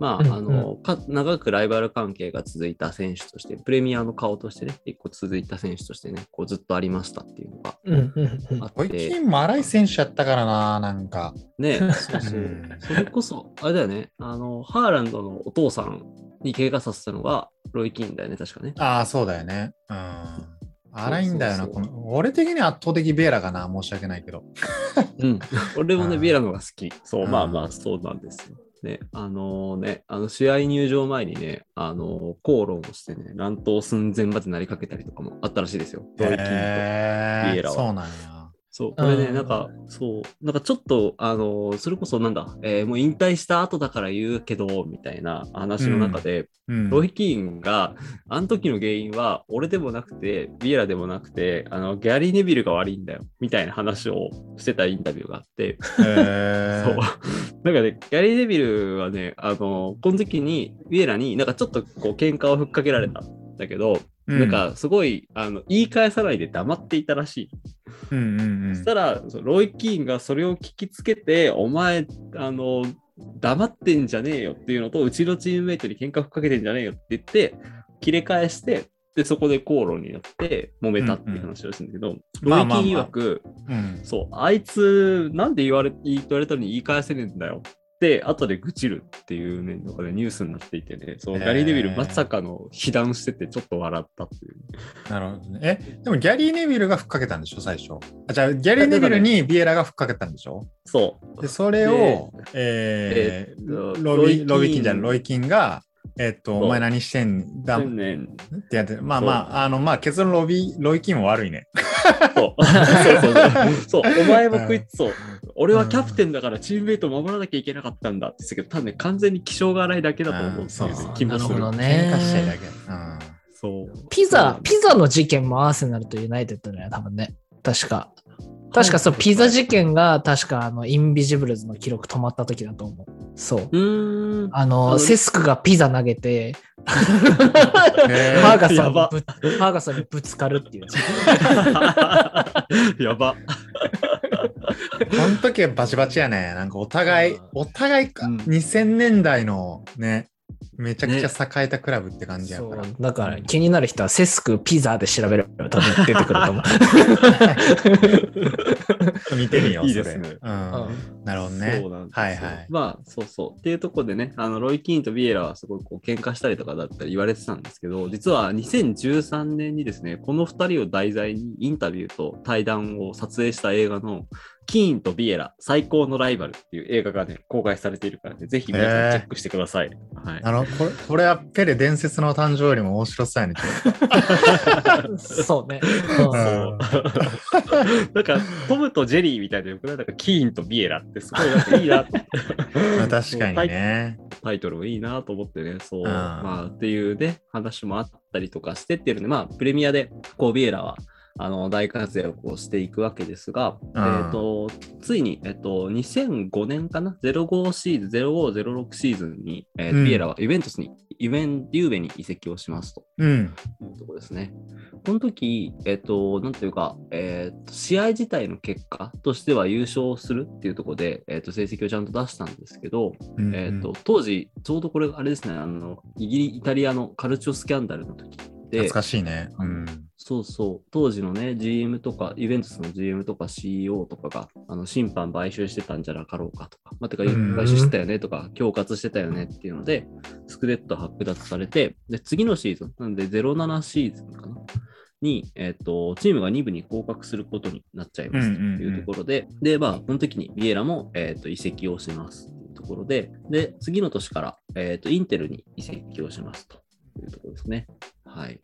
まあ、あうんの、か長くライバル関係が続いた選手として、プレミアの顔としてね、一個続いた選手としてね、こうずっとありましたっていうのがうんうんうんあっホイキて、ンも荒い選手やったからな、なんか。ね、そうそううん。それこそ、あれだよね、あの、ハーランドのお父さんに怪我させたのが、ロイ・キーンだよね、確かね。ああ、そうだよね。うん。荒いんだよな、この。俺的には圧倒的ベーラかな、申し訳ないけど。うん。俺もね、うんビエラの方が好き。そう、うんまあまあ、そうなんですよ。ね、あのね、あの試合入場前にね、あの口論をしてね、乱闘寸前までなりかけたりとかもあったらしいですよ。へービエラはそうなんや。そう、これね、うんなんか、そう、なんかちょっと、あのそれこそなんだ、えーもう引退した後だから言うけど、みたいな話の中で、うん。ロイ・キーンが、あの時の原因は、俺でもなくて、ビエラでもなくて、あの、ギャリー・ネビルが悪いんだよ、みたいな話をしてたインタビューがあって、へー そう。なんかね、ギャリー・ネビルはね、あの、この時に、ビエラになんかちょっとこう、喧嘩をふっかけられたんだけど、うなん、かすごい、あの、言い返さないで黙っていたらしい。うんうんうん。そしたら、ロイ・キーンがそれを聞きつけて、お前、あの、黙ってんじゃねえよっていうのと、うちのチームメイトに喧嘩ふっかけてんじゃねえよって言って、切れ返して、で、そこで口論になって揉めたっていう話をしてるんだけど、まあまあまあ。ロイ・キーン曰く、うん。そう、あいつ、なんで言われ言われたのに言い返せねえんだよ後で愚痴るっていうね、なんかね、ニュースになっていてね、そう、ガリー・デビル、まさかの被弾してて、ちょっと笑ったっていう。なるほどね。え、でもギャリー・ネビルがふっかけたんでしょ、最初。あ、じゃあ、ギャリー・ネビルにビエラがふっかけたんでしょ？そう。で、それを、えーえーロビ、ロビキンじゃない、ロイキンが、えーっと、そうお前何してんだ？ってやって、まあまあ、あの、まあ、結論ロビ、ロイキンも悪いね。そう。そうそうそう。そう、お前も食いつそう。俺はキャプテンだからチームメイトを守らなきゃいけなかったんだって言ってたけど、多分ね、完全に気性が荒いだけだと思ううんそうそう気もする。なるほどね喧嘩したいだけ。うん。そう。ピザ、ピザの事件もアーセナルとユナイテッドだよ、多分ね。確か。確かそう、ピザ事件が確かあの、インビジブルズの記録止まった時だと思う。そう。うーん。あの、セスクがピザ投げて、ヘファーガソンファーガソンにぶつかるっていう。やば。この時はバチバチやね。なんかお互いうん、お互いか、うん2000年代のね、めちゃくちねゃ栄えたクラブって感じやから。そうだから気になる人はセスクピザで調べれば多分出てくると思う。見てみよう、いいそれですねうん。うんなるほどね。そうなんですよはいはい。まあ、そうそう。っていうところでね、あのロイ・キーンとビエラはすごいこう喧嘩したりとかだったり言われてたんですけど、実は2013年にですね、この2人を題材にインタビューと対談を撮影した映画のキーンとビエラ、最高のライバルっていう映画がね、公開されているからね、ぜひ皆さんチェックしてください。はい。あの、これ、これはペレ伝説の誕生よりも面白そうやね。そうね。とうなんか、トムとジェリーみたいなよくなんか、キーンとビエラってすごいなんかいいなとまあ確かにね。タイトルもいいなと思ってね、そう、んまあっていうね、話もあったりとかしてっていうので、まあ、プレミアで、こう、ビエラは、あの、大活躍をしていくわけですが、うんえっ、と、ついに、えっ、と、2005年かな ?05 シーズン、0506シーズンに、えーうんビエラはイベントスに、イベン、リューベに移籍をしますと。うん。いうところですね。この時、えっと、なんというか、えっと、試合自体の結果としては優勝するっていうところで、えっと、成績をちゃんと出したんですけど、うんえっと、当時、ちょうどこれ、あれですね、あの、イギリイタリアのカルチョスキャンダルの時で懐、かしいね。うん。そうそう、当時のね、GM とか、イベントスの GM とか CEO とかが、あの審判買収してたんじゃなかろうかとか、まあ、てか、うん買収してたよねとか、恐喝してたよねっていうので、スクレット剥奪されて、で、次のシーズン、なんで07シーズンかな？に、えっと、チームが2部に降格することになっちゃいますというところで、で、まあ、この時にビエラも、えっと移籍をしますっていうとところで、で、次の年から、えっ、と、インテルに移籍をしますというところですね。はい。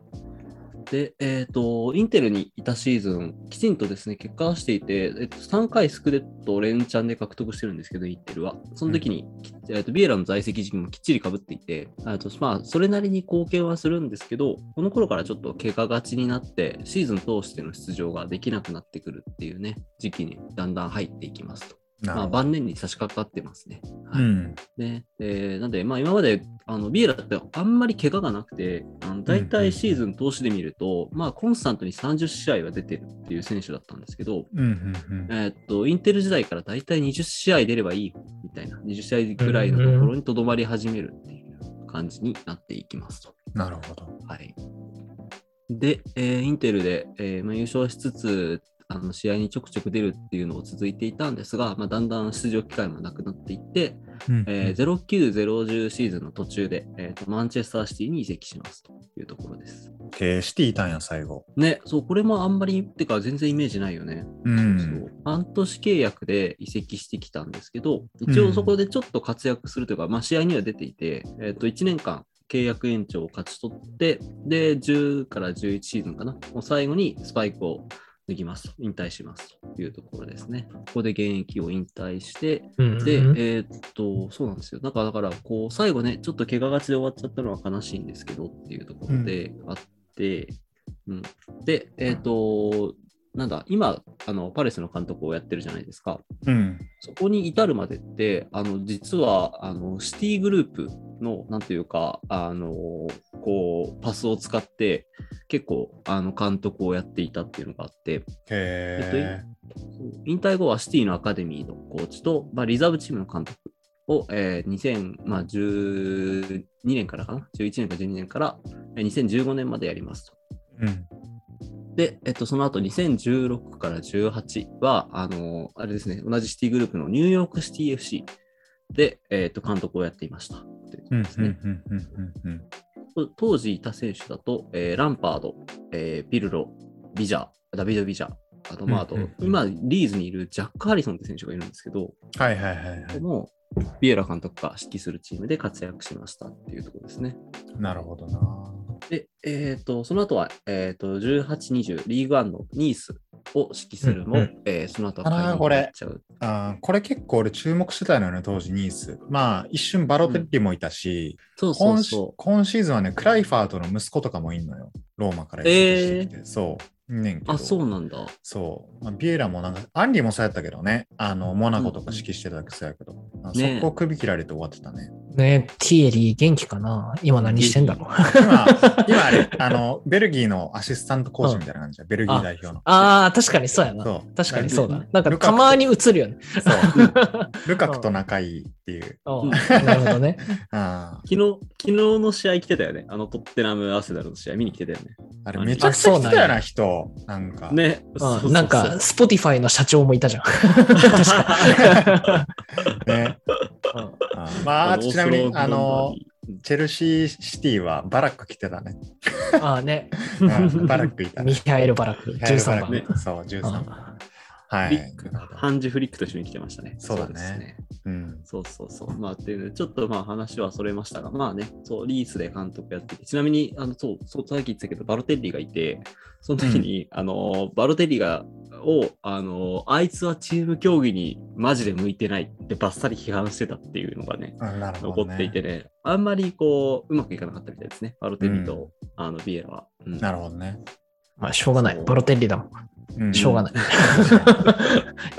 で、えっ、と、インテルにいたシーズン、きちんとですね、結果を出していて、えっと、3回スクレットを連チャンで獲得してるんですけど、インテルは。その時に、きえっとビエラの在籍時期もきっちり被っていて、あとまあ、それなりに貢献はするんですけど、この頃からちょっと怪我がちになって、シーズン通しての出場ができなくなってくるっていうね、時期にだんだん入っていきますと。まあ。晩年に差し掛かってますね。はいうん。ねえーなんで、まあ、今まであのビエラってあんまり怪我がなくて、あの大体シーズン通しで見ると、まあ、コンスタントに30試合は出てるっていう選手だったんですけど、うんうんうん。えーっとインテル時代から大体20試合出ればいいみたいな、20試合ぐらいのところにとどまり始めるっていう感じになっていきますと。なるほど。はい。で、えーインテルで、えーまあ、優勝しつつ、あの試合にちょくちょく出るっていうのを続いていたんですが、まあ、だんだん出場機会もなくなっていって、うんえー、09-010シーズンの途中で、えーと、マンチェスターシティに移籍しますというところです。えーシティいたんや、最後。ね、そう、これもあんまり、てか全然イメージないよね。うん。そう半年契約で移籍してきたんですけど、一応そこでちょっと活躍するというか、まあ、試合には出ていて、えっと1年間契約延長を勝ち取って、で、10から11シーズンかな、もう最後にスパイクを抜きますと、引退しますというところですね。ここで現役を引退して、うんで、えーっと、そうなんですよ。なんかだから、こう、最後ね、ちょっと怪我がちで終わっちゃったのは悲しいんですけどっていうところであって、うんで、えーっと、なんだ、今、あの、パレスの監督をやってるじゃないですか。うん。そこに至るまでって、あの、実は、あの、シティグループの、なんていうか、あの、こう、パスを使って、結構、あの、監督をやっていたっていうのがあって、へ引退後はシティのアカデミーのコーチと、まあ、リザーブチームの監督を、えー2012年からかな ?11 年か12年からえー2015年までやりますと。え。うん。で、えっと、その後2016から18は、あのあれですね、同じシティグループのニューヨークシティ FC で、えっと、監督をやっていました。ということうん。うん。ですね当時いた選手だと、えーランパード、えーピルロ、ビジャー、ダビド・ビジャー、あと、まあ、あと、今、リーズにいるジャック・ハリソンって選手がいるんですけど、はいはいはいはい。もビエラ監督が指揮するチームで活躍しましたっていうところですね。なるほどな。で、えっ、と、その後は、えっ、と、18、20、リーグワンのニースを指揮するも、うんうんえーその後はあら解任これになっちゃう。あーこれ結構俺注目してたのよね、当時ニース。まあ、一瞬バロテッリもいたし、そうそう今シーズンはね、クライファーとの息子とかもいんのよ。ローマから移籍してきて。そう。いんねんけう。ど。あ、そうなんだ。そう。まあ、ビエラもなんか、アンリもそうやったけどね。あの、モナコとか指揮してただけそうやけど。あねそこ首切られて終わってたね。ねティエリー元気かな？今何してんだろう？今、今あれ、あの、ベルギーのアシスタントコーチみたいな感じだ。ベルギー代表の。ああ、確かにそうやな。確かにそうだル。なんかたまに映るよね。そう。ルカクと仲いいっていう。うんなるほどね。あ昨日、昨日の試合来てたよね。あのトッテナム・アーセナルの試合見に来てたよね。ーあれ、めちゃくちゃ来てたよな、人。なんか。ね。なんか、 Spotify の社長もいたじゃん。ね。まあ、ちなみに、あの、ブチェルシーシティはバラック来てたね。ああね。うんバラックいた。ミハエル・バラク、13番。ねそう、13番。あはいフリッ。クハンジ・フリックと一緒に来てましたね。そうだねですうん。そうそうそう。まあ、っていうね、ちょっとまあ話はそれましたが、まあね、そう、リースで監督やってて、ちなみに、あの、そう、そう、さっき言ってたけど、バロテッリがいて、その時に、あの、バロテッリが、を、あの、あいつはチーム競技にマジで向いてないってバッサリ批判してたっていうのがね、あなるほ残。っていてね、あんまりこう、うまくいかなかったみたいですね、バロテッリと、あの、ビエラは。うんなるほどね。まあ、しょうがない。バロテッリだもん。うんしょうがない。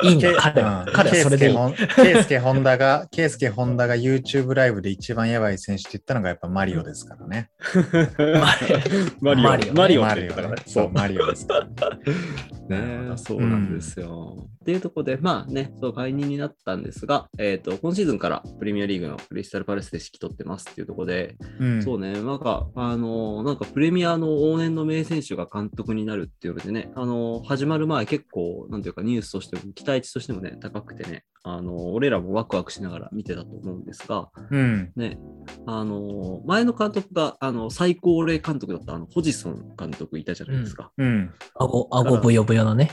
いいんだ、彼は。彼はそれでいい。ケイスケ・ホンダが、ケイスケ・ホンダが YouTube ライブで一番やばい選手って言ったのがやっぱマリオですからね。マリオ、マリオねマリオっマリオね。。ねそう、マリオですから ね。ねそうなんですよ。っていうところで、まあね、そう、解任になったんですが、えっ、と、今シーズンからプレミアリーグのクリスタルパレスで指揮取ってますっていうところで、うんそうね、なんか、あのーなんかプレミアの往年の名選手が監督になるっていうのでね、あのー始まる前結構、なんていうかニュースとしても、期待値としてもね、高くてね、あのー俺らもワクワクしながら見てたと思うんですが、うん。ね、あのー前の監督が、あの、最高齢監督だった、あの、ホジソン監督いたじゃないですか。うん。顎、顎ブヨブヨのね。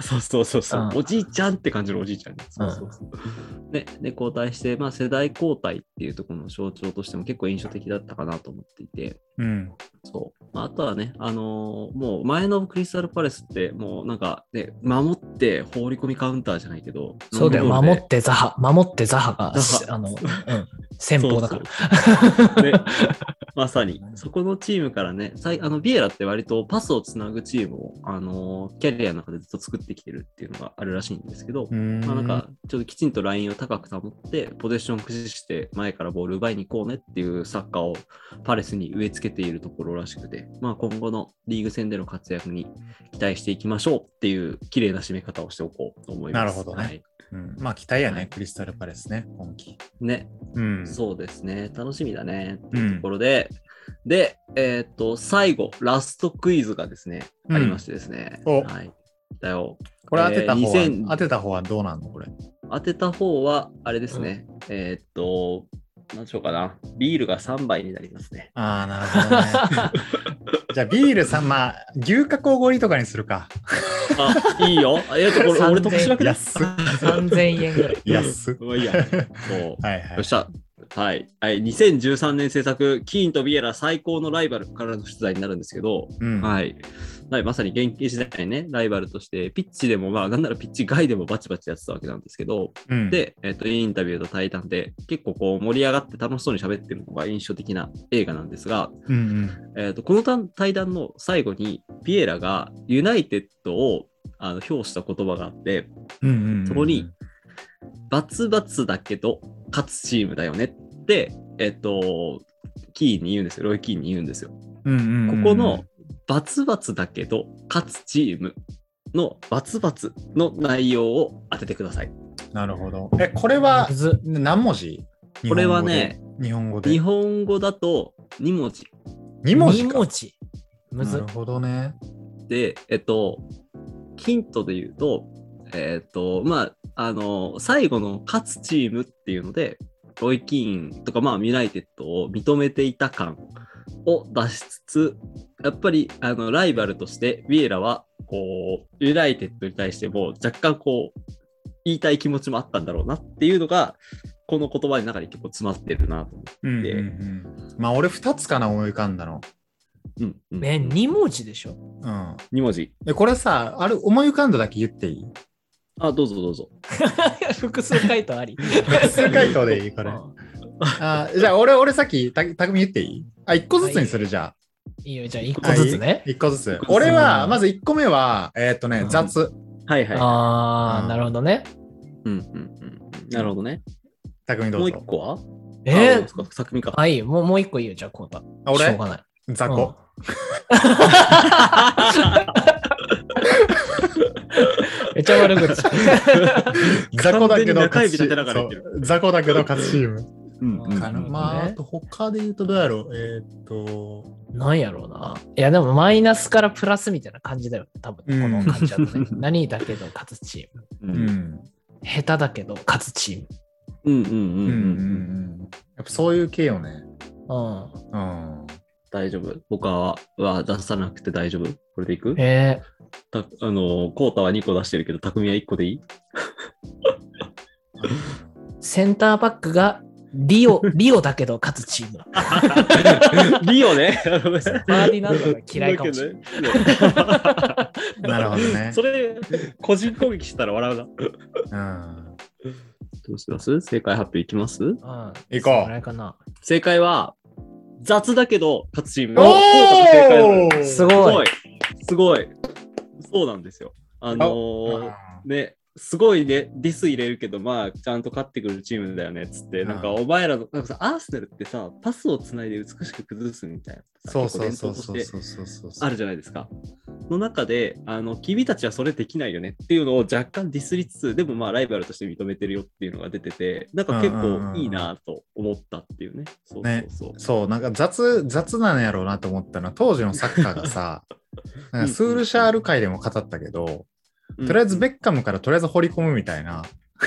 そうそうそうそう、うん。おじいちゃんって感じのおじいちゃん。ね。そうそうそう。で、で交代して、まあ、世代交代っていうところの象徴としても結構印象的だったかなと思っていて、うん。そう。まあ、あとはね、あのーもう前のクリスタルパレスって、もうなんかね、守って放り込みカウンターじゃないけど、そうだよ、守ってザハ、守ってザハが、あの、うん、先方だから。そうそう。ね。まさに、そこのチームからね、さいあのビエラって割とパスをつなぐチームを、あのーキャリアの中でずっと作ってきてるっていうのがあるらしいんですけど、うんまあ、なんか、ちょっときちんとラインを高く保って、ポゼッションを駆使して前からボール奪いに行こうねっていうサッカーをパレスに植え付けているところらしくて、まあ、今後のリーグ戦での活躍に期待していきましょうっていう綺麗な締め方をしておこうと思います。なるほどねはいうんまあ期待やね、はいクリスタルパレスね、今季。ね、うん。そうですね。楽しみだね。っていうところで、で、えーっと、最後、ラストクイズがですね、うんありましてですね。おはい。だよ。これ当てた方は、えー2000当てた方はどうなんの？これ。当てた方は、あれですね。えーっと、何しようかな。ビールが3杯になりますね。ああ、なるほどね。じゃあビールさん、まあ、牛角おごりとかにするか。あ、いいよ。あえっと、これ、俺得しなくな安っ。3000円ぐらい。安っ。いや。そう。はいはいよっ。しゃ。はい。はい。2013年制作、キーンとビエラ最高のライバルからの出題になるんですけど、うん。はい。はい、まさに現役時代にね、ライバルとして、ピッチでも、まあ、なんならピッチ外でもバチバチやってたわけなんですけど、うん、で、えっ、と、インタビューと対談で、結構こう盛り上がって楽しそうに喋ってるのが印象的な映画なんですが、うんうん。えっ、と、このた対談の最後に、ピエラがユナイテッドをあの表した言葉があって、うんうんうんそこに、バツバツだけど、勝つチームだよねって、えっ、と、キーに言うんですよ。ロイ・キーに言うんですよ。うんうんうんここの、バツバツだけど勝つチームのバツバツの内容を当ててください。なるほど。え、これは何文字？これはね、日本語で？日日本本語だと2文字2文字2か文字。むずなる。ほどね。で、えっと、ヒントで言うと、えっと、まあ、あの、最後の勝つチームっていうので、ロイ・キーンとか、まあ、ユナイテッドを認めていた感を出しつつ、やっぱり、あの、ライバルとして、ビエラは、こう、ユナイテッドに対しても、若干こう、言いたい気持ちもあったんだろうなっていうのが、この言葉の中に結構詰まってるなと思って。うんうんうん。まあ、俺2つかな、思い浮かんだの。うん、うん。え、2文字でしょうん。2文字。で、これさ、あれ、思い浮かんだだけ言っていい？あ、どうぞどうぞ。複数回答あり。複数回答でいいこれ。あじゃあ、俺、俺さっき、たたくみ言っていい？あ、1個ずつにするじゃいいよ、じゃあ1あ。個ずつね。1個ずつ一。個ずつ俺は、まず1個目は、えーっとねう、ん雑。はいはい。ああ、うんなるほどね。うんうんうんうん。なるほどね。たくみどもううぞ。一個は？え？ー作品か。あ、い。もうもう1個いいよ、じゃあ、こうた。あしょう俺がない。雑魚。めっちゃ悪口。雑魚だけど、勝ち雑魚だけど、勝ちチーム。うんうんまあ、ねあと他で言うとどうやろう？えーっと、なんやろうな。いや、でもマイナスからプラスみたいな感じだよ。多分、この感じだとね。何だけど勝つチーム。うんうん。下手だけど勝つチうんうんうんうんうんうんうん。やっぱそういう系よね。ーム。うん。うん。大丈夫？僕はは出さなくて大丈夫？これでいく？えたあの、コータは2個出してるけど、匠は1個でいい？ー、センターバックがリオ、リオだけど勝つチーム。リオね。ファーディナンドが嫌いかもしれない。なるほどねそれ、個人攻撃したら笑うな。うん。どうします？正解発表いきます？うん。行こう。正解は、雑だけど、勝つチーム。すごい。すごい。そうなんですよ。あのーね、すごいね、ディス入れるけど、まあ、ちゃんと勝ってくるチームだよねっつって、うんなんか、お前らの、なんかさ、アーセナルってさ、パスをつないで美しく崩すみたいなさ。そうそうそうそうそう。あるじゃないですか。の中で、あの、君たちはそれできないよねっていうのを若干ディスりつつ、でもまあ、ライバルとして認めてるよっていうのが出てて、なんか結構いいなと思ったっていうね。そうそうそう。そう、なんか雑、雑なんやろうなと思ったのは、当時のサッカーがさ、なんかスールシャール界でも語ったけど、とりあえずベッカムからとりあえず掘り込むみたいな。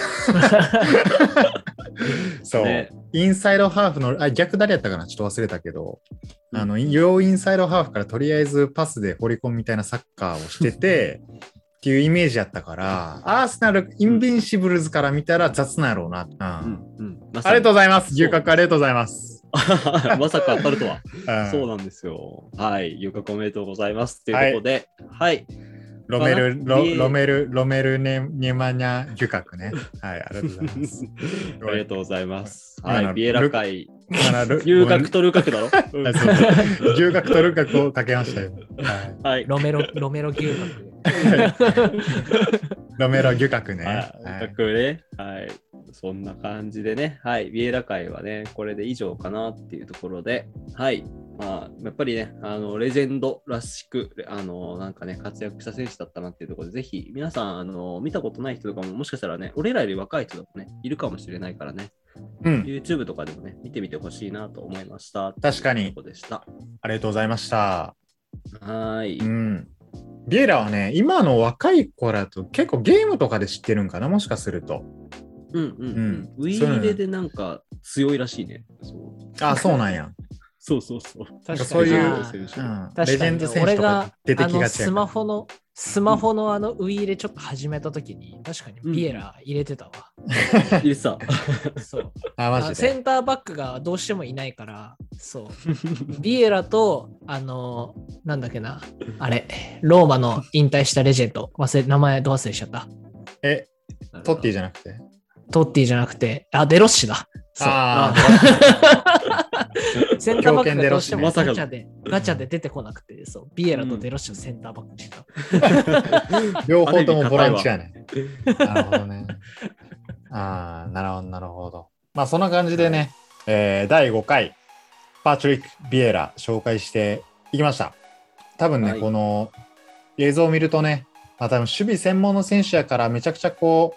そう、ねインサイドハーフの、あ、逆誰やったかな？ちょっと忘れたけど、あの、両インサイドハーフからとりあえずパスで掘り込むみたいなサッカーをしてて、っていうイメージやったから、アーセナル、インビンシブルズから見たら雑なんやろうな。うんうんうんまありがとうございます。牛角ありがとうございます。まさか当たるとは。うんそうなんですよ。はい。牛角おめでとうございます。ということで、はい。ロメル、ロロメル、ロメルネニマニャ牛角ね。はい、ありがとうございます。ありがとうございます。はい。ビエラ会、今のル牛角とルカクだろ、うんあそうそう牛角とルカクをかけましたよ。はいはい。ロメロ、ロメロ牛角。ロメロ牛角ね。は。はいいルカクね。はい。そんな感じでね。はい。ビエラ会はね、これで以上かなっていうところで、はい。まあ、やっぱりね、あの、レジェンドらしく、あの、なんかね、活躍した選手だったなっていうところで、ぜひ、皆さん、あの、見たことない人とかも、もしかしたらね、俺らより若い人だとね、いるかもしれないからね、うん、YouTube とかでもね、見てみてほしいなと思いました。確かにでした。ありがとうございました。はーい。うん。ビエラはね、今の若い子らと結構ゲームとかで知ってるんかな、もしかすると。うんうんうん。ウィーレでなんか強いらしいね。そうあ、そうなんや。そうそうそう。なんか確そういう、うん、レ確かにねジェンド選手とか出てきあのがちやスマかホの、スマホのあのウイイレちょっと始めたときに、確かにビエラ入れてたわ。入れてた。ら。そう。あ、マあジで。センターバックがどうしてもいないから、そう。ビエラと、あの、なんだっけな、あれ、ローマの引退したレジェンド、忘れ、名前ど忘れしちゃった。え、トッティじゃなくて？トッティじゃなくて、あ、デロッシだ。そう。あ センターバックがどうしてもまさかのガチャで、ガチャで出てこなくて、そう。ビエラとデロッシのセンターバックにした。あ、両方ともボランチやね。なるほどね。ああ、なるほど、なるほど。まあ、そんな感じでね、えー第5回、パトリック・ビエラ紹介していきました。多分ね、はいこの映像を見るとね、まあ、多分守備専門の選手やから、めちゃくちゃこ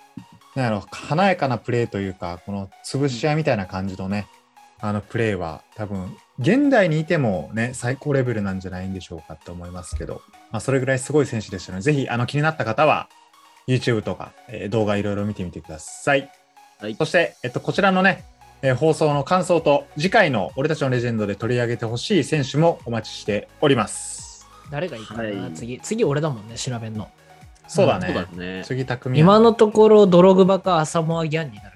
う、なんやろ、華やかなプレーというか、この潰し合いみたいな感じのね、あのプレーは多分、現代にいてもね、最高レベルなんじゃないんでしょうかと思いますけど、まあ、それぐらいすごい選手でしたので、ぜひあの気になった方は、YouTube とか、えー動画いろいろ見てみてください。はいそして、えっと、こちらのね、えー放送の感想と、次回の俺たちのレジェンドで取り上げてほしい選手もお待ちしております。誰がいいかな、はい次。次俺だもんね、調べんの。そうだそうだね。ね。次、匠。今のところ、ドログバかアサモアギャンになる。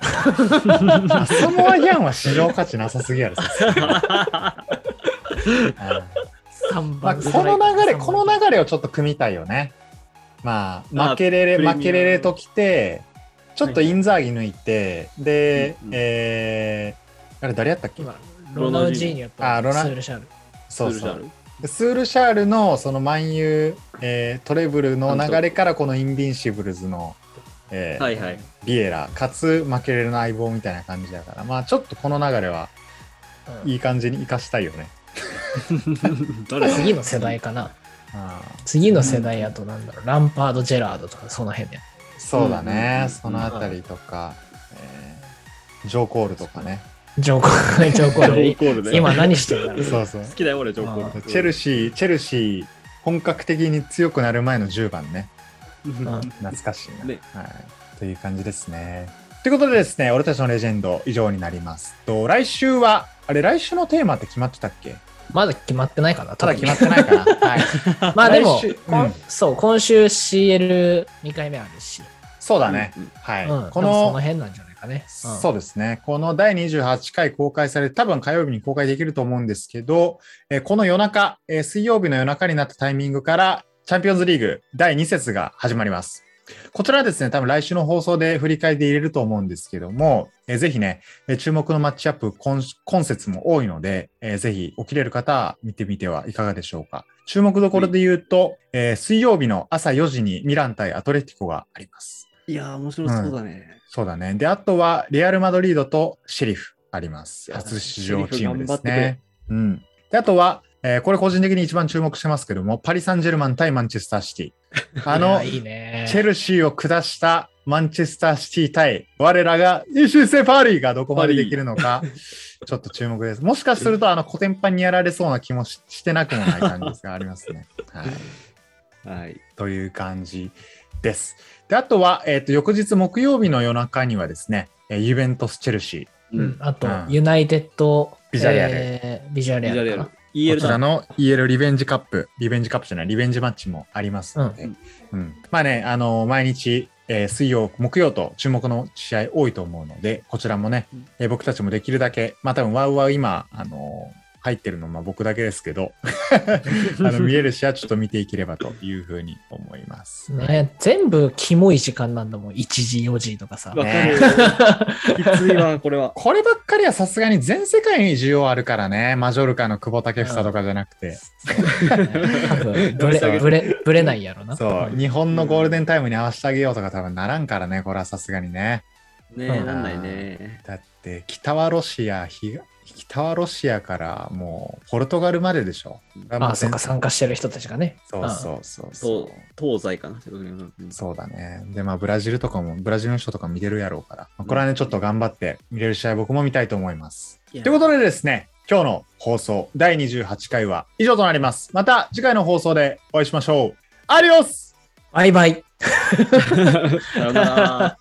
アサモアギャンは市場価値なさすぎやろ。さすがにうん3まあ、番この流れ、この流れをちょっと組みたいよね。まあ、あマケレレ、マケレレときて、ちょっとインザーギ抜いて、で、うんうんえー、あれ誰やったっけ？今ロナウジーニョとあロナスールシャール。そうそうスールシャール。でスールシャールのそのマンU、えートレブルの流れからこのインビンシブルズの、えーはいはい。ビエラかつマケレレの相棒みたいな感じだからまあちょっとこの流れはうんいい感じに生かしたいよね。次の世代かな。あ次の世代やとなんだろう、ランパード・ジェラードとかその辺で。ーそうだうんうんうんね、そのあたりとか、えージョー・コールとかね。ジョーコール、ジョーコールジョーコールね今何してるんだろう。そうそう好。きだよ、俺、ジョーコール。チェルシー、チェルシー、本格的に強くなる前の10番ね。ー。懐かしいな。ねはい。という感じですね。ということでですね、俺たちのレジェンド以上になります。と、来週は、あれ、来週のテーマって決まってたっけ？まだ決まってないかな。ただ決まってないかな。はい。まあでもうんそう、今週 CL2 回目あるし、そうだね。うんはい。うん、こ多分そのの、辺なんじゃないかね。うんそうですね。この第28回公開されて、多分火曜日に公開できると思うんですけど、えーこの夜中、えー水曜日の夜中になったタイミングから、チャンピオンズリーグ第2節が始まります。こちらはですね、多分来週の放送で振り返りで入れると思うんですけども、えーぜひね、えー注目のマッチアップ今、今節も多いので、えーぜひ起きれる方は見てみてはいかがでしょうか。注目どころで言うと、えー水曜日の朝4時にミラン対アトレティコがあります。いやー、面白そうだね。そうだね。で、あとは、レアル・マドリードとシェリフあります。初出場チームですね。うん。で、あとは、えーこれ個人的に一番注目してますけども、パリ・サンジェルマン対マンチェスター・シティ。あの、いやいいね。チェルシーを下したマンチェスター・シティ対我らがイシュセ・パリがどこまでできるのか、ちょっと注目です。もしかすると、あの、コテンパンにやられそうな気もししてなくもない感じですが、ありますね。はい。はい。という感じです。で、あとは、えっ、と、翌日木曜日の夜中にはですね、えーユベントス・チェルシー。うん、あと、うんユナイテッド、ビジャレアルえービジャレアル。EL だ。こちらの EL リベンジカップ、リベンジカップじゃない、リベンジマッチもありますので、ううんん。まあね、あの毎日、えー水曜、木曜と注目の試合多いと思うので、こちらもね、うん。えー僕たちもできるだけ、まあ多分ワウワウ今、あの入ってるのまあ僕だけですけど、あの見える試合ちょっと見ていければというふうに思います。ね、全部キモい時間なんだもん。1時、4時とかさ。わかる。きついわ、これは。こればっかりはさすがに全世界に需要あるからね、マジョルカの久保建英とかじゃなくて、ブレ、ブレ、ブレないやろな。そう、日本のゴールデンタイムに合わせてあげようとか多分ならんからね、これはさすがにね。ねうんなんないね。だって北はロシア東北はロシアからもうポルトガルまででしょ。ああ、そっか、う参加してる人たちがね。そうそうそうそう東。東西かな。そうだね。で、まあ、ブラジルとかも、ブラジルの人とか見れるやろうから、まあこれはね、ちょっと頑張って見れる試合僕も見たいと思います。ということでですね、今日の放送第28回は以上となります。また次回の放送でお会いしましょう。アディオスバイバイ。さよなら。